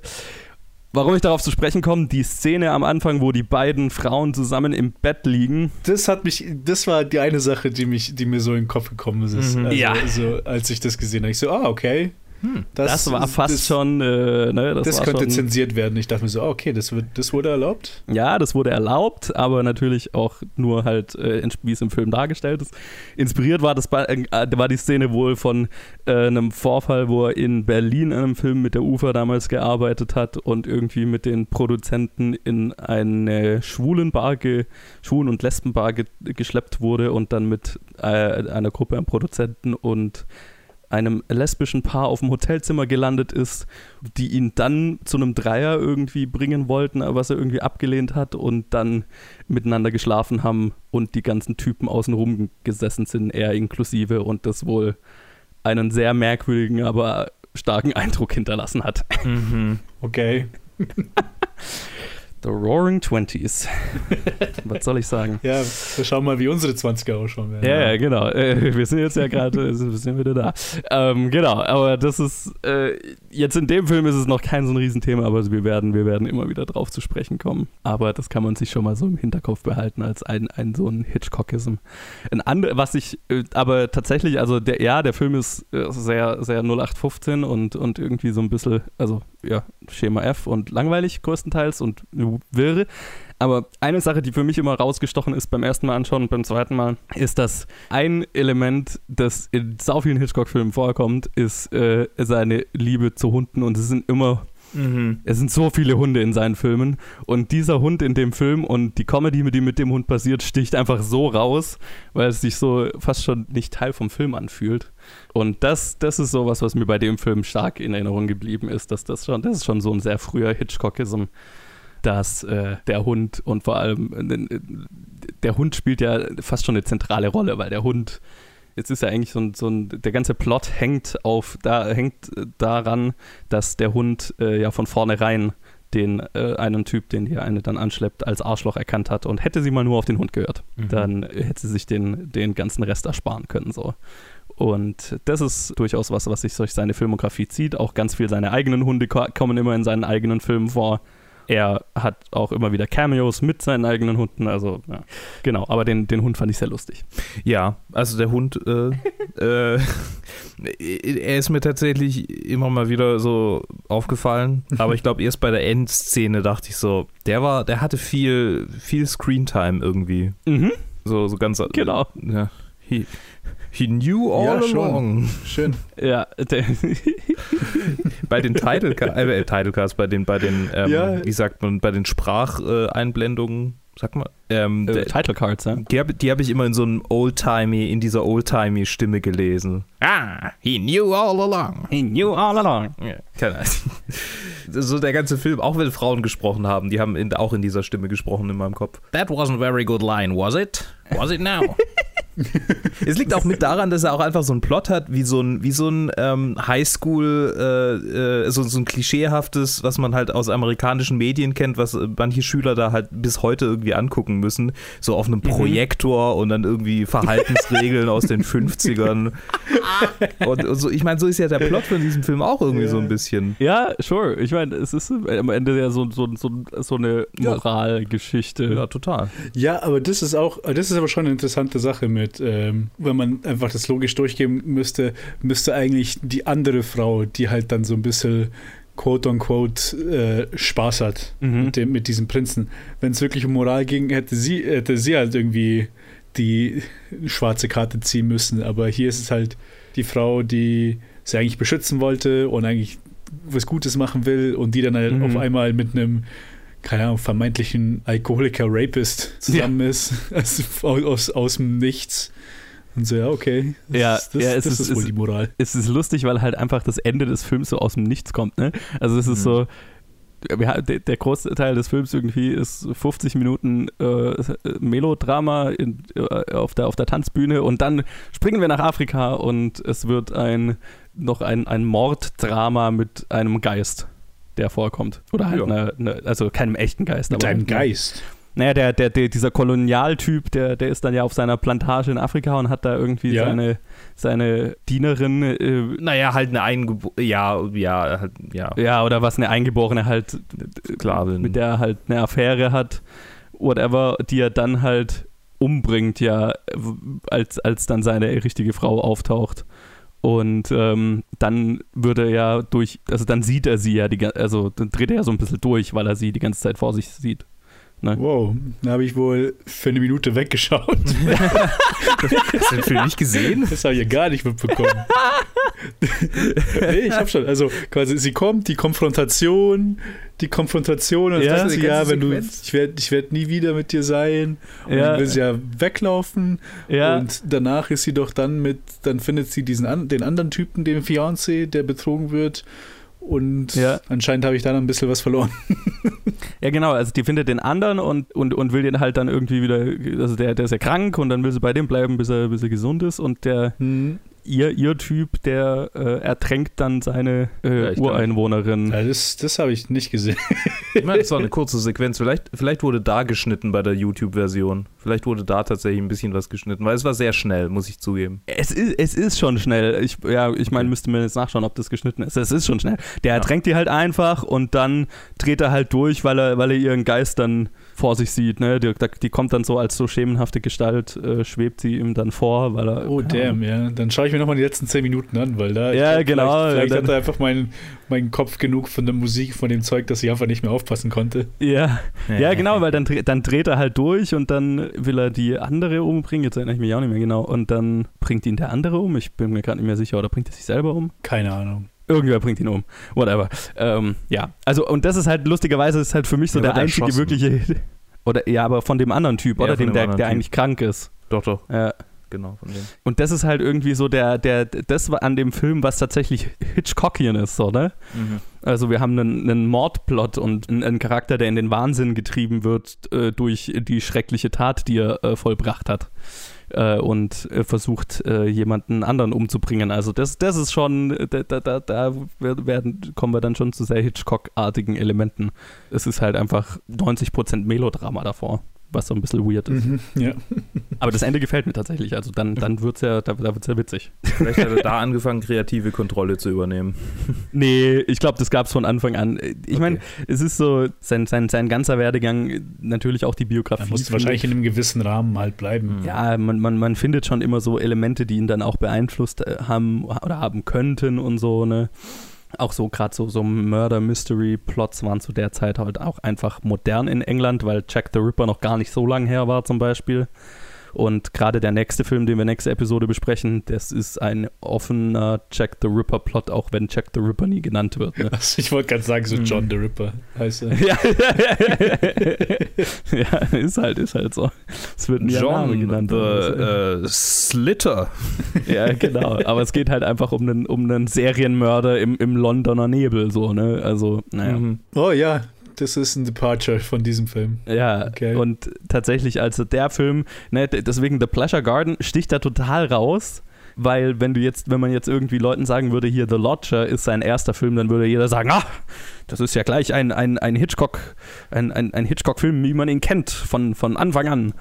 Speaker 3: Warum ich darauf zu sprechen komme, die Szene am Anfang, wo die beiden Frauen zusammen im Bett liegen.
Speaker 4: Das hat mich, das war die eine Sache, die mich, die mir so in den Kopf gekommen ist. Mhm. Also,
Speaker 3: ja.
Speaker 4: Also, als ich das gesehen habe, ich so, ah, okay.
Speaker 1: Hm.
Speaker 3: Das, war fast
Speaker 4: das,
Speaker 3: schon. Äh, ne,
Speaker 4: Das,
Speaker 3: das
Speaker 4: könnte
Speaker 3: schon,
Speaker 4: zensiert werden. Ich dachte mir so, ah, okay, das, wird, das wurde erlaubt.
Speaker 3: Ja, das wurde erlaubt, aber natürlich auch nur halt, äh, wie es im Film dargestellt ist. Inspiriert war, das, äh, war die Szene wohl von äh, einem Vorfall, wo er in Berlin an einem Film mit der UFA damals gearbeitet hat und irgendwie mit den Produzenten in eine Schwulenbar, ge, Schwulen- und Lesbenbar ge, geschleppt wurde und dann mit äh, einer Gruppe an Produzenten und einem lesbischen Paar auf dem Hotelzimmer gelandet ist, die ihn dann zu einem Dreier irgendwie bringen wollten, was er irgendwie abgelehnt hat und dann miteinander geschlafen haben und die ganzen Typen außenrum gesessen sind, er inklusive und das wohl einen sehr merkwürdigen, aber starken Eindruck hinterlassen hat.
Speaker 1: Mhm.
Speaker 4: Okay. [laughs]
Speaker 3: The Roaring Twenties. [laughs] Was soll ich sagen?
Speaker 4: Ja, wir schauen mal, wie unsere 20er ausschauen werden.
Speaker 3: Ja, ja, genau. Äh, wir sind jetzt ja gerade, äh, wir sind wieder da. Ähm, genau, aber das ist, äh, jetzt in dem Film ist es noch kein so ein Riesenthema, aber wir werden, wir werden immer wieder drauf zu sprechen kommen. Aber das kann man sich schon mal so im Hinterkopf behalten als ein, ein so ein Hitchcockism. Ein andere, was ich, äh, aber tatsächlich, also der, ja, der Film ist äh, sehr, sehr 0815 und, und irgendwie so ein bisschen, also ja, Schema F und langweilig größtenteils und wirre. Aber eine Sache, die für mich immer rausgestochen ist beim ersten Mal anschauen und beim zweiten Mal, ist, dass ein Element, das in sau vielen Hitchcock-Filmen vorkommt, ist äh, seine Liebe zu Hunden. Und es sind immer,
Speaker 1: Mhm.
Speaker 3: es sind so viele Hunde in seinen Filmen. Und dieser Hund in dem Film und die Comedy, die mit dem Hund passiert, sticht einfach so raus, weil es sich so fast schon nicht Teil vom Film anfühlt. Und das, das ist sowas, was mir bei dem Film stark in Erinnerung geblieben ist, dass das schon, das ist schon so ein sehr früher Hitchcockism dass äh, der Hund und vor allem äh, der Hund spielt ja fast schon eine zentrale Rolle, weil der Hund jetzt ist ja eigentlich so ein, so ein der ganze Plot hängt auf da hängt daran, dass der Hund äh, ja von vornherein den äh, einen Typ, den die eine dann anschleppt, als Arschloch erkannt hat und hätte sie mal nur auf den Hund gehört,
Speaker 1: Mhm.
Speaker 3: dann hätte sie sich den, den ganzen Rest ersparen können so. Und das ist durchaus was, was sich durch seine Filmografie zieht. Auch ganz viel seine eigenen Hunde ko kommen immer in seinen eigenen Filmen vor. Er hat auch immer wieder Cameos mit seinen eigenen Hunden. Also, ja. genau. Aber den, den Hund fand ich sehr lustig.
Speaker 1: Ja, also der Hund, äh, [laughs] äh, er ist mir tatsächlich immer mal wieder so aufgefallen, aber ich glaube erst bei der Endszene dachte ich so, der war, der hatte viel, viel Screentime irgendwie,
Speaker 3: Mhm.
Speaker 1: so, so ganz,
Speaker 3: Genau.
Speaker 1: ja, he, he knew all
Speaker 4: Ja,
Speaker 1: along.
Speaker 4: Schön.
Speaker 3: Ja, [laughs]
Speaker 1: Bei den Title, äh, Titlecards, bei den, bei den, ähm,
Speaker 4: Ja.
Speaker 1: wie sagt man, bei den Spracheinblendungen, sag mal, ähm,
Speaker 3: äh,
Speaker 1: der,
Speaker 3: Title Cards, ja.
Speaker 1: Die habe hab ich immer in so einem Oldtimey, in dieser Oldtimey-Stimme gelesen. Ah, he knew all along.
Speaker 3: He knew all along.
Speaker 1: Ja, keine Ahnung. [laughs] So der ganze Film, auch wenn Frauen gesprochen haben, die haben in, auch in dieser Stimme gesprochen in meinem Kopf. That wasn't very good line, was it? Was it now? [laughs] [laughs] es liegt auch mit daran, dass er auch einfach so einen Plot hat, wie so ein, wie so ein ähm, Highschool, äh, äh, so, so ein klischeehaftes, was man halt aus amerikanischen Medien kennt, was äh, manche Schüler da halt bis heute irgendwie angucken müssen. So auf einem Projektor und dann irgendwie Verhaltensregeln aus den [laughs] 50ern. Und, und so, ich meine, so ist ja der Plot von diesem Film auch irgendwie
Speaker 4: Ja.
Speaker 1: so ein bisschen.
Speaker 3: Ja, sure. Ich meine, es ist am Ende ja so, so, so, so eine
Speaker 1: Ja.
Speaker 3: Moralgeschichte.
Speaker 1: Ja, total.
Speaker 4: Ja, aber das ist auch, das ist aber schon eine interessante Sache mit, ähm, wenn man einfach das logisch durchgehen müsste, müsste eigentlich die andere Frau, die halt dann so ein bisschen quote unquote äh, Spaß hat
Speaker 3: Mhm.
Speaker 4: mit, dem, mit diesem Prinzen. Wenn es wirklich um Moral ging, hätte sie, hätte sie halt irgendwie die schwarze Karte ziehen müssen. Aber hier ist es halt die Frau, die sie eigentlich beschützen wollte und eigentlich was Gutes machen will und die dann halt
Speaker 3: Mhm.
Speaker 4: auf einmal mit einem keine Ahnung, vermeintlichen Alkoholiker-Rapist zusammen ist, [laughs] also aus, aus dem Nichts. Und so, ja, okay. Das,
Speaker 3: Ja,
Speaker 4: das,
Speaker 3: ja, es
Speaker 4: das
Speaker 3: ist-
Speaker 4: ist,
Speaker 3: es-
Speaker 4: wohl die Moral.
Speaker 3: es ist lustig, weil halt einfach das Ende des Films so aus dem Nichts kommt, ne? Also es ist
Speaker 1: Mhm.
Speaker 3: so, ha- der, der große Teil des Films irgendwie ist 50 Minuten äh, Melodrama in, äh, auf, der, auf der Tanzbühne und dann springen wir nach Afrika und es wird ein noch ein, ein Morddrama mit einem Geist, der vorkommt. Oder halt
Speaker 1: Ja.
Speaker 3: eine, eine, also keinem echten Geist.
Speaker 4: Mit
Speaker 3: aber
Speaker 4: einem Geist.
Speaker 3: Naja, der, der, der, dieser Kolonialtyp, der, der ist dann ja auf seiner Plantage in Afrika und hat da irgendwie
Speaker 4: Ja.
Speaker 3: seine, seine Dienerin, äh,
Speaker 1: Naja, halt eine Eingebo ja, ja, halt, ja,
Speaker 3: ja, oder was eine Eingeborene halt,
Speaker 1: Sklavin.
Speaker 3: mit der er halt eine Affäre hat, whatever, die er dann halt umbringt, ja, als, als dann seine richtige Frau auftaucht. Und ähm, dann würde er durch, also dann sieht er sie ja, die, also dann dreht er ja so ein bisschen durch, weil er sie die ganze Zeit vor sich sieht. Ne?
Speaker 4: Wow, da habe ich wohl für eine Minute weggeschaut. [laughs]
Speaker 1: Hast du den Film nicht gesehen?
Speaker 4: Das habe ich ja gar nicht mitbekommen. [laughs] nee, ich habe schon. Also quasi, sie kommt, die Konfrontation, die Konfrontation, und
Speaker 3: Ja,
Speaker 4: dann sie, ja, wenn du, ich werde ich werd nie wieder mit dir sein. Und
Speaker 3: Ja.
Speaker 4: dann will sie ja weglaufen.
Speaker 3: Ja.
Speaker 4: Und danach ist sie doch dann mit, dann findet sie diesen den anderen Typen, den Fiancé, der betrogen wird. Und
Speaker 3: Ja.
Speaker 4: anscheinend habe ich dann ein bisschen was verloren. [laughs]
Speaker 3: Ja, genau, also die findet den anderen und, und, und will den halt dann irgendwie wieder, also der, der ist ja krank und dann will sie bei dem bleiben, bis er, bis er gesund ist und der,
Speaker 4: Hm.
Speaker 3: Ihr, ihr Typ, der äh, ertränkt dann seine äh, Ureinwohnerin.
Speaker 4: Ja, das das habe ich nicht gesehen.
Speaker 1: Ich meine, das war eine kurze Sequenz. Vielleicht, vielleicht wurde da geschnitten bei der YouTube-Version. Vielleicht wurde da tatsächlich ein bisschen was geschnitten, weil es war sehr schnell, muss ich zugeben.
Speaker 3: Es ist, es ist schon schnell. Ich, ja, ich meine, müsste mir jetzt nachschauen, ob das geschnitten ist. Es ist schon schnell. Der ertränkt die halt einfach und dann dreht er halt durch, weil er, weil er ihren Geist dann vor sich sieht. Ne? Die, die kommt dann so als so schemenhafte Gestalt, äh, schwebt sie ihm dann vor, weil er.
Speaker 4: Oh, damn, ja. Dann schaue ich mir nochmal die letzten zehn Minuten an, weil da. ich
Speaker 3: Ja,
Speaker 4: glaub,
Speaker 3: genau,
Speaker 4: Vielleicht, vielleicht
Speaker 3: ja,
Speaker 4: hat
Speaker 3: dann-
Speaker 4: er einfach mein, mein Kopf genug von der Musik, von dem Zeug, dass ich einfach nicht mehr aufpassen konnte.
Speaker 3: Ja, ja, genau, weil dann, dann dreht er halt durch und dann will er die andere umbringen. Jetzt erinnere ich mich auch nicht mehr genau. Und dann bringt ihn der andere um. Ich bin mir gerade nicht mehr sicher. Oder bringt er sich selber um?
Speaker 4: Keine Ahnung.
Speaker 3: Irgendwer bringt ihn um. Whatever. Ähm, ja, also und das ist halt lustigerweise ist halt für mich so
Speaker 1: Der
Speaker 3: der einzige
Speaker 1: erschossen.
Speaker 3: wirkliche. Oder ja, aber von dem anderen Typ,
Speaker 1: Ja,
Speaker 3: oder? Dem, der, der
Speaker 1: Typ.
Speaker 3: eigentlich krank ist.
Speaker 1: Doch, doch,
Speaker 3: Ja.
Speaker 1: Genau.
Speaker 3: Und das ist halt irgendwie so der, der, das an dem Film, was tatsächlich Hitchcockian ist, so, ne?
Speaker 1: Mhm.
Speaker 3: Also wir haben einen, einen Mordplot und einen, einen Charakter, der in den Wahnsinn getrieben wird äh, durch die schreckliche Tat, die er äh, vollbracht hat. Äh, und äh, versucht, äh, jemanden anderen umzubringen. Also das, das ist schon, da, da, da, da werden, kommen wir dann schon zu sehr Hitchcock-artigen Elementen. Es ist halt einfach 90% Melodrama davor, was so ein bisschen weird ist.
Speaker 4: Mhm, ja.
Speaker 3: Aber das Ende gefällt mir tatsächlich. Also dann, dann wird es ja, da, da wird's ja witzig.
Speaker 1: Vielleicht hat er da angefangen, kreative Kontrolle zu übernehmen. [laughs]
Speaker 3: Nee, ich glaube, das gab es von Anfang an. Ich meine,
Speaker 1: Okay.
Speaker 3: es ist so, sein, sein, sein ganzer Werdegang, natürlich auch die Biografie.
Speaker 4: Da musst wahrscheinlich
Speaker 3: ich.
Speaker 4: in einem gewissen Rahmen halt bleiben.
Speaker 1: Mhm.
Speaker 3: Ja, man, man, man findet schon immer so Elemente, die ihn dann auch beeinflusst äh, haben oder haben könnten und so, ne? Auch so gerade so, so Murder-Mystery-Plots waren zu der Zeit halt auch einfach modern in England, weil Jack the Ripper noch gar nicht so lang her war zum Beispiel. Und gerade der nächste Film, den wir nächste Episode besprechen, das ist ein offener Jack the Ripper-Plot, auch wenn Jack the Ripper nie genannt wird. Ne? [laughs]
Speaker 4: Also ich wollte gerade sagen, so
Speaker 1: Mhm.
Speaker 4: John the Ripper heißt er. [laughs]
Speaker 3: Ja. [laughs] ja, ist halt, ist halt so. Es wird nie ein Name
Speaker 1: John
Speaker 3: genannt.
Speaker 1: the
Speaker 3: aber
Speaker 1: äh, Slitter.
Speaker 3: ja, genau. Aber es geht halt einfach um einen, um einen Serienmörder im, im Londoner Nebel, so, ne? Also, naja.
Speaker 1: Mhm.
Speaker 4: Oh ja, das ist ein Departure von diesem Film.
Speaker 3: Ja,
Speaker 4: Okay.
Speaker 3: und tatsächlich, also der Film, ne, deswegen The Pleasure Garden sticht da total raus. Weil wenn du jetzt, wenn man jetzt irgendwie Leuten sagen würde, hier The Lodger ist sein erster Film, dann würde jeder sagen, ah, das ist ja gleich ein, ein, ein Hitchcock, ein, ein, ein Hitchcock-Film, wie man ihn kennt, von, von Anfang an.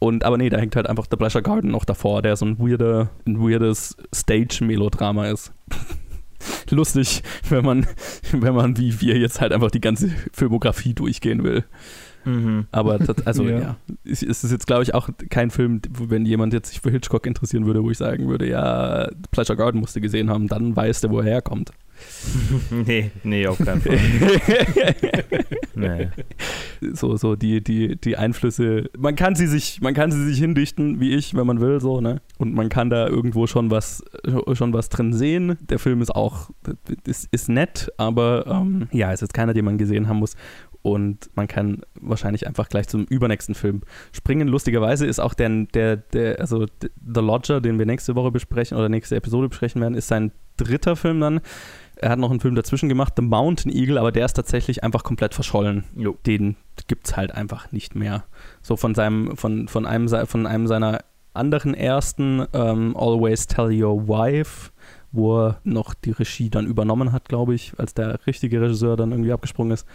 Speaker 3: Und aber nee, da hängt halt einfach The Pleasure Garden noch davor, der so ein weirder, ein weirdes Stage-Melodrama ist. [laughs] Lustig, wenn man, wenn man wie wir jetzt halt einfach die ganze Filmografie durchgehen will.
Speaker 1: Mhm.
Speaker 3: Aber das, also [laughs] ja,
Speaker 4: Ja.
Speaker 3: es ist jetzt glaube ich auch kein Film, wenn jemand jetzt sich für Hitchcock interessieren würde, wo ich sagen würde, ja, Pleasure Garden musste gesehen haben, dann weiß der, wo er herkommt. [laughs]
Speaker 1: Nee, nee, auf keinen Fall. [laughs] nee.
Speaker 3: so so die die die Einflüsse, man kann sie sich man kann sie sich hindichten, wie ich, wenn man will, so ne. Und man kann da irgendwo schon was schon was drin sehen. Der Film ist auch ist, ist nett, aber ähm, ja, ist jetzt keiner, den man gesehen haben muss. Und man kann wahrscheinlich einfach gleich zum übernächsten Film springen. Lustigerweise ist auch der, der, der, also The Lodger, den wir nächste Woche besprechen oder nächste Episode besprechen werden, ist sein dritter Film dann. Er hat noch einen Film dazwischen gemacht, The Mountain Eagle, aber der ist tatsächlich einfach komplett verschollen.
Speaker 1: Jo.
Speaker 3: Den gibt es halt einfach nicht mehr. So von seinem, von, von einem, von einem seiner anderen ersten, ähm, Always Tell Your Wife, wo er noch die Regie dann übernommen hat, glaube ich, als der richtige Regisseur dann irgendwie abgesprungen ist.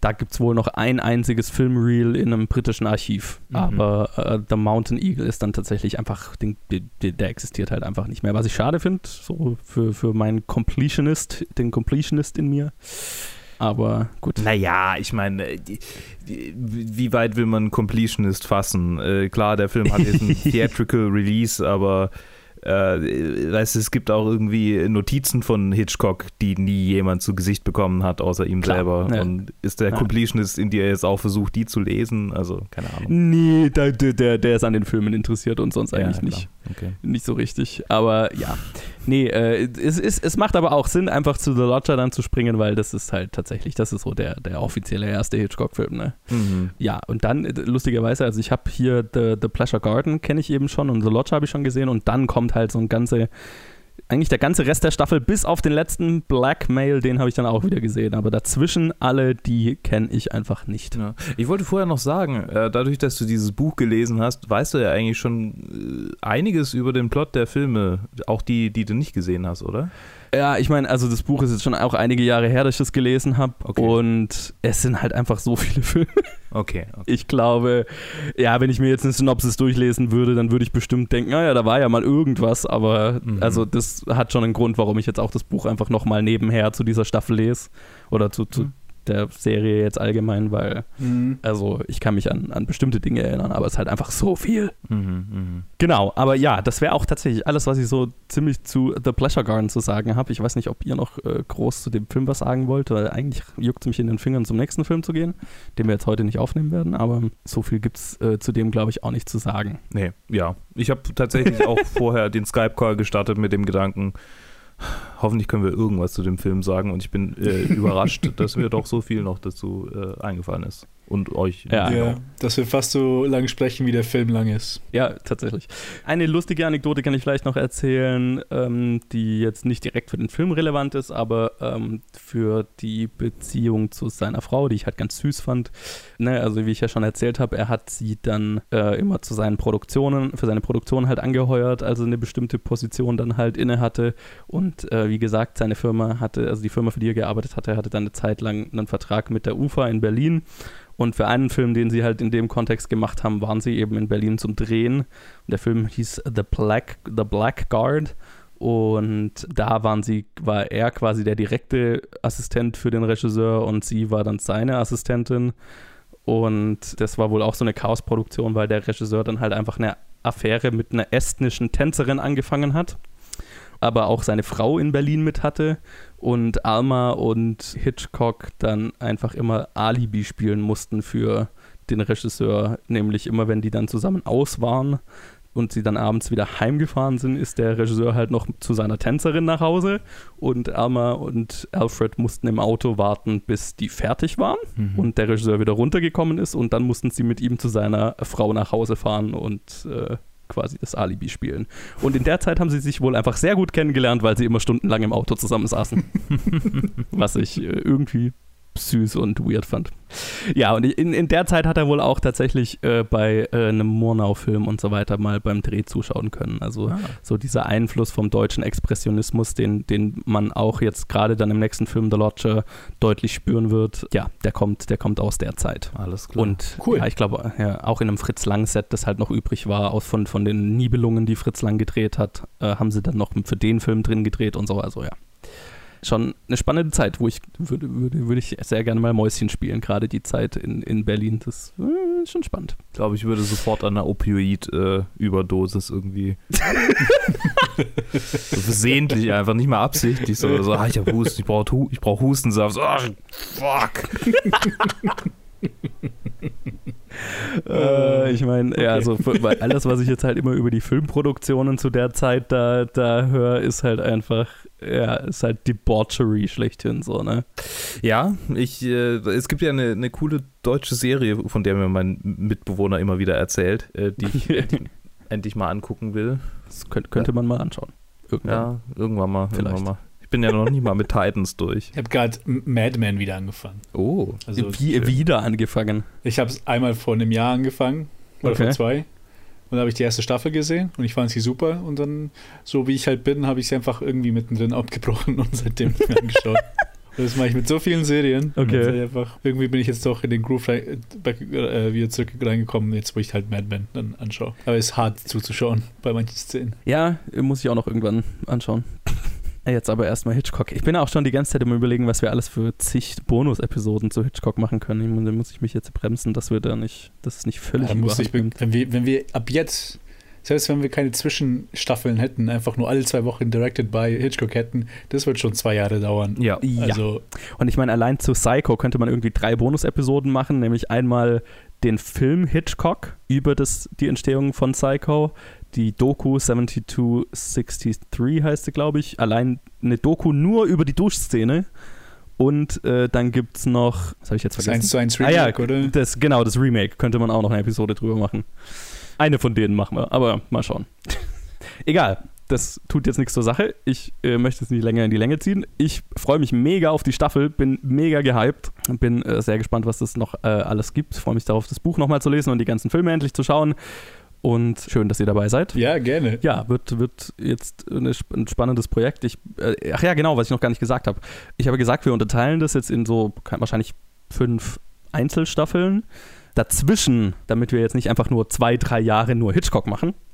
Speaker 3: Da gibt es wohl noch ein einziges Filmreel in einem britischen Archiv.
Speaker 1: Mhm.
Speaker 3: Aber äh, The Mountain Eagle ist dann tatsächlich einfach, den, der, der existiert halt einfach nicht mehr. Was ich schade finde, so für, für meinen Completionist, den Completionist in mir. Aber gut.
Speaker 1: Naja, ich meine, die- wie weit will man Completionist fassen? Äh, klar, der Film hat jetzt ein [laughs] Theatrical Release, aber äh, weißt du, es gibt auch irgendwie Notizen von Hitchcock, die nie jemand zu Gesicht bekommen hat, außer ihm
Speaker 3: Klar,
Speaker 1: selber.
Speaker 3: ja.
Speaker 1: Und ist der
Speaker 3: Ja.
Speaker 1: Completionist in dir jetzt auch versucht, die zu lesen? Also, keine Ahnung.
Speaker 3: Nee, der, der, der ist an den Filmen interessiert und sonst eigentlich
Speaker 1: Ja,
Speaker 3: nicht.
Speaker 1: Okay.
Speaker 3: Nicht so richtig. Aber ja. Nee, äh, es, es, es macht aber auch Sinn, einfach zu The Lodger dann zu springen, weil das ist halt tatsächlich, das ist so der, der offizielle erste Hitchcock-Film, ne?
Speaker 1: Mhm.
Speaker 3: Ja, und dann, äh, lustigerweise, also ich habe hier The, The Pleasure Garden, kenne ich eben schon, und The Lodge habe ich schon gesehen, und dann kommt halt so ein ganze, eigentlich der ganze Rest der Staffel, bis auf den letzten Blackmail, den habe ich dann auch wieder gesehen. Aber dazwischen alle, die kenne ich einfach nicht.
Speaker 1: Ja. Ich wollte vorher noch sagen, äh, dadurch, dass du dieses Buch gelesen hast, weißt du ja eigentlich schon äh, einiges über den Plot der Filme, auch die, die du nicht gesehen hast, oder?
Speaker 3: Ja, ich meine, also das Buch ist jetzt schon auch einige Jahre her, dass ich das gelesen habe.
Speaker 1: Okay.
Speaker 3: Und es sind halt einfach so viele [laughs] Filme.
Speaker 1: Okay. okay.
Speaker 3: Ich glaube, ja, wenn ich mir jetzt eine Synopsis durchlesen würde, dann würde ich bestimmt denken, naja, da war ja mal irgendwas, aber
Speaker 1: Mhm.
Speaker 3: also das hat schon einen Grund, warum ich jetzt auch das Buch einfach nochmal nebenher zu dieser Staffel lese oder zu, zu
Speaker 1: Mhm.
Speaker 3: Der Serie jetzt allgemein, weil,
Speaker 4: Mhm.
Speaker 3: also ich kann mich an, an bestimmte Dinge erinnern, aber es ist halt einfach so viel.
Speaker 1: Mhm, mhm.
Speaker 3: Genau, aber ja, das wäre auch tatsächlich alles, was ich so ziemlich zu The Pleasure Garden zu sagen habe. Ich weiß nicht, ob ihr noch äh, groß zu dem Film was sagen wollt, weil eigentlich juckt es mich in den Fingern, zum nächsten Film zu gehen, den wir jetzt heute nicht aufnehmen werden, aber so viel gibt es äh, zu dem, glaube ich, auch nicht zu sagen.
Speaker 1: Nee, ja. Ich habe tatsächlich [laughs] auch vorher den Skype-Call gestartet mit dem Gedanken, hoffentlich können wir irgendwas zu dem Film sagen und ich bin äh, überrascht, dass mir doch so viel noch dazu äh, eingefallen ist. Und euch.
Speaker 3: Ja.
Speaker 4: Ja, dass wir fast so lang sprechen, wie der Film lang ist.
Speaker 3: Ja, tatsächlich. Eine lustige Anekdote kann ich vielleicht noch erzählen, ähm, die jetzt nicht direkt für den Film relevant ist, aber ähm, für die Beziehung zu seiner Frau, die ich halt ganz süß fand. Ne, also wie ich ja schon erzählt habe, er hat sie dann äh, immer zu seinen Produktionen, für seine Produktion halt angeheuert, also eine bestimmte Position dann halt inne hatte. Und äh, wie gesagt, seine Firma hatte, also die Firma, für die er gearbeitet hatte, hatte dann eine Zeit lang einen Vertrag mit der UFA in Berlin. Und für einen Film, den sie halt in dem Kontext gemacht haben, waren sie eben in Berlin zum Drehen. Und der Film hieß The Black, The Blackguard. Und da waren sie, war er quasi der direkte Assistent für den Regisseur und sie war dann seine Assistentin. Und das war wohl auch so eine Chaosproduktion, weil der Regisseur dann halt einfach eine Affäre mit einer estnischen Tänzerin angefangen hat, aber auch seine Frau in Berlin mit hatte und Alma und Hitchcock dann einfach immer Alibi spielen mussten für den Regisseur, nämlich immer wenn die dann zusammen aus waren und sie dann abends wieder heimgefahren sind, ist der Regisseur halt noch zu seiner Tänzerin nach Hause. Und Alma und Alfred mussten im Auto warten, bis die fertig waren
Speaker 1: Mhm.
Speaker 3: und der Regisseur wieder runtergekommen ist. Und dann mussten sie mit ihm zu seiner Frau nach Hause fahren und äh, quasi das Alibi spielen. Und in der Zeit haben sie sich wohl einfach sehr gut kennengelernt, weil sie immer stundenlang im Auto zusammen saßen. [laughs] Was ich äh, irgendwie süß und weird fand. Ja, und in, in der Zeit hat er wohl auch tatsächlich äh, bei äh, einem Murnau-Film und so weiter mal beim Dreh zuschauen können. Also
Speaker 1: Ah.
Speaker 3: so dieser Einfluss vom deutschen Expressionismus, den, den man auch jetzt gerade dann im nächsten Film The Lodger deutlich spüren wird, ja, der kommt, der kommt aus der Zeit.
Speaker 1: Alles klar.
Speaker 3: Und
Speaker 4: Cool.
Speaker 3: ja, ich glaube, ja, auch in einem Fritz Lang-Set, das halt noch übrig war, aus von, von den Nibelungen, die Fritz Lang gedreht hat, äh, haben sie dann noch für den Film drin gedreht und so. Also ja. Schon eine spannende Zeit, wo ich würde, würde, würde ich sehr gerne mal Mäuschen spielen, gerade die Zeit in, in Berlin. Das äh, ist schon spannend.
Speaker 1: Ich glaube, ich würde sofort an einer Opioid-Überdosis irgendwie. so [laughs] [laughs] versehentlich einfach, nicht mal absichtlich. So, so ah, ich habe Husten, ich brauche ich brauch Hustensaft. So, ah, fuck. [laughs]
Speaker 3: Äh, ich meine, ja,
Speaker 4: okay.
Speaker 3: also für- weil alles, was ich jetzt halt immer über die Filmproduktionen zu der Zeit da, da höre, ist halt einfach, ja, ist halt Debauchery schlechthin so, ne?
Speaker 1: Ja, ich, äh, es gibt ja eine, eine coole deutsche Serie, von der mir mein Mitbewohner immer wieder erzählt, äh, die ich [laughs] endlich mal angucken will.
Speaker 3: Das könnt, könnte man mal anschauen. Irgendwann.
Speaker 1: Ja, irgendwann mal.
Speaker 3: Vielleicht.
Speaker 1: Irgendwann mal. Ich bin ja noch nicht mal mit Titans durch.
Speaker 4: Ich habe gerade Mad Men wieder angefangen.
Speaker 1: Oh.
Speaker 4: Also
Speaker 3: Wie, wieder angefangen.
Speaker 4: ich habe es einmal vor einem Jahr angefangen oder
Speaker 3: Okay.
Speaker 4: vor zwei. Und dann habe ich die erste Staffel gesehen und ich fand sie super. Und dann, so wie ich halt bin, habe ich sie einfach irgendwie mittendrin [laughs] abgebrochen und seitdem nicht mehr angeschaut. [laughs] Und Das mache ich mit so vielen Serien.
Speaker 3: Okay.
Speaker 4: Und einfach, irgendwie bin ich jetzt doch in den Groove rein, äh, back, äh, wieder zurück reingekommen, jetzt wo ich halt Mad Men dann anschaue. Aber es ist hart zuzuschauen bei manchen Szenen.
Speaker 3: Ja, muss ich auch noch irgendwann anschauen. Jetzt aber erstmal Hitchcock. Ich bin auch schon die ganze Zeit im Überlegen, was wir alles für zig Bonus-Episoden zu Hitchcock machen können. Ich muss- Da muss ich mich jetzt bremsen, dass wir da nicht, dass es nicht völlig
Speaker 4: Da muss ich, wenn, wir, wenn wir ab jetzt selbst wenn wir keine Zwischenstaffeln hätten, einfach nur alle zwei Wochen directed by Hitchcock hätten, das wird schon zwei Jahre dauern.
Speaker 1: Ja.
Speaker 3: Ja.
Speaker 4: Also,
Speaker 3: Und ich meine, allein zu Psycho könnte man irgendwie drei Bonus-Episoden machen, nämlich einmal den Film Hitchcock über das, die Entstehung von Psycho, die Doku 7263 heißt sie, glaube ich. Allein eine Doku nur über die Duschszene. Und äh, dann gibt es noch, was habe ich jetzt
Speaker 4: das
Speaker 3: vergessen?
Speaker 4: 1 zu 1
Speaker 3: ah ja,
Speaker 4: Remake, oder?
Speaker 3: Das, genau, das Remake. Könnte man auch noch eine Episode drüber machen. Eine von denen machen wir, aber mal schauen. [laughs] Egal, das tut jetzt nichts zur Sache. Ich äh, möchte es nicht länger in die Länge ziehen. Ich freue mich mega auf die Staffel, bin mega gehypt, bin äh, sehr gespannt, was es noch äh, alles gibt. Freue mich darauf, das Buch nochmal zu lesen und die ganzen Filme endlich zu schauen. Und schön, dass ihr dabei seid.
Speaker 4: Ja, gerne.
Speaker 3: Ja, wird, wird jetzt eine, ein spannendes Projekt. Ich, äh, ach ja, genau, was ich noch gar nicht gesagt habe. Ich habe gesagt, wir unterteilen das jetzt in so wahrscheinlich fünf Einzelstaffeln. Dazwischen, damit wir jetzt nicht einfach nur zwei, drei Jahre nur Hitchcock machen. [laughs]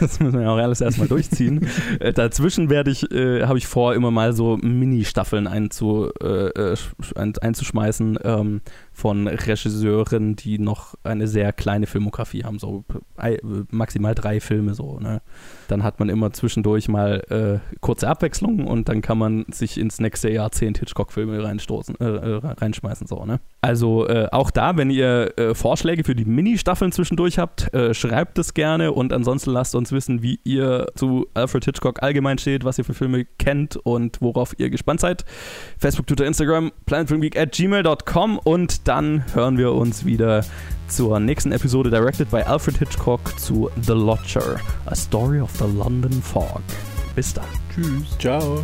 Speaker 3: Das müssen wir ja auch alles erstmal durchziehen. [laughs] äh, dazwischen werde ich, äh, habe ich vor, immer mal so Mini-Staffeln einzu, äh, äh, ein, einzuschmeißen ähm, von Regisseuren, die noch eine sehr kleine Filmografie haben, so maximal drei Filme so. Ne? Dann hat man immer zwischendurch mal äh, kurze Abwechslung und dann kann man sich ins nächste Jahrzehnt Hitchcock-Filme reinstoßen, äh, äh, reinschmeißen. So, ne? Also äh, auch da, wenn ihr äh, Vorschläge für die Mini-Staffeln zwischendurch habt, äh, schreibt es gerne und ansonsten lasst uns wissen, wie ihr zu Alfred Hitchcock allgemein steht, was ihr für Filme kennt und worauf ihr gespannt seid. Facebook, Twitter, Instagram, planetfilmgeek und dann hören wir uns wieder zur nächsten Episode directed by Alfred Hitchcock zu The Lodger, A Story of the London Fog. Bis dann. Tschüss.
Speaker 4: Ciao.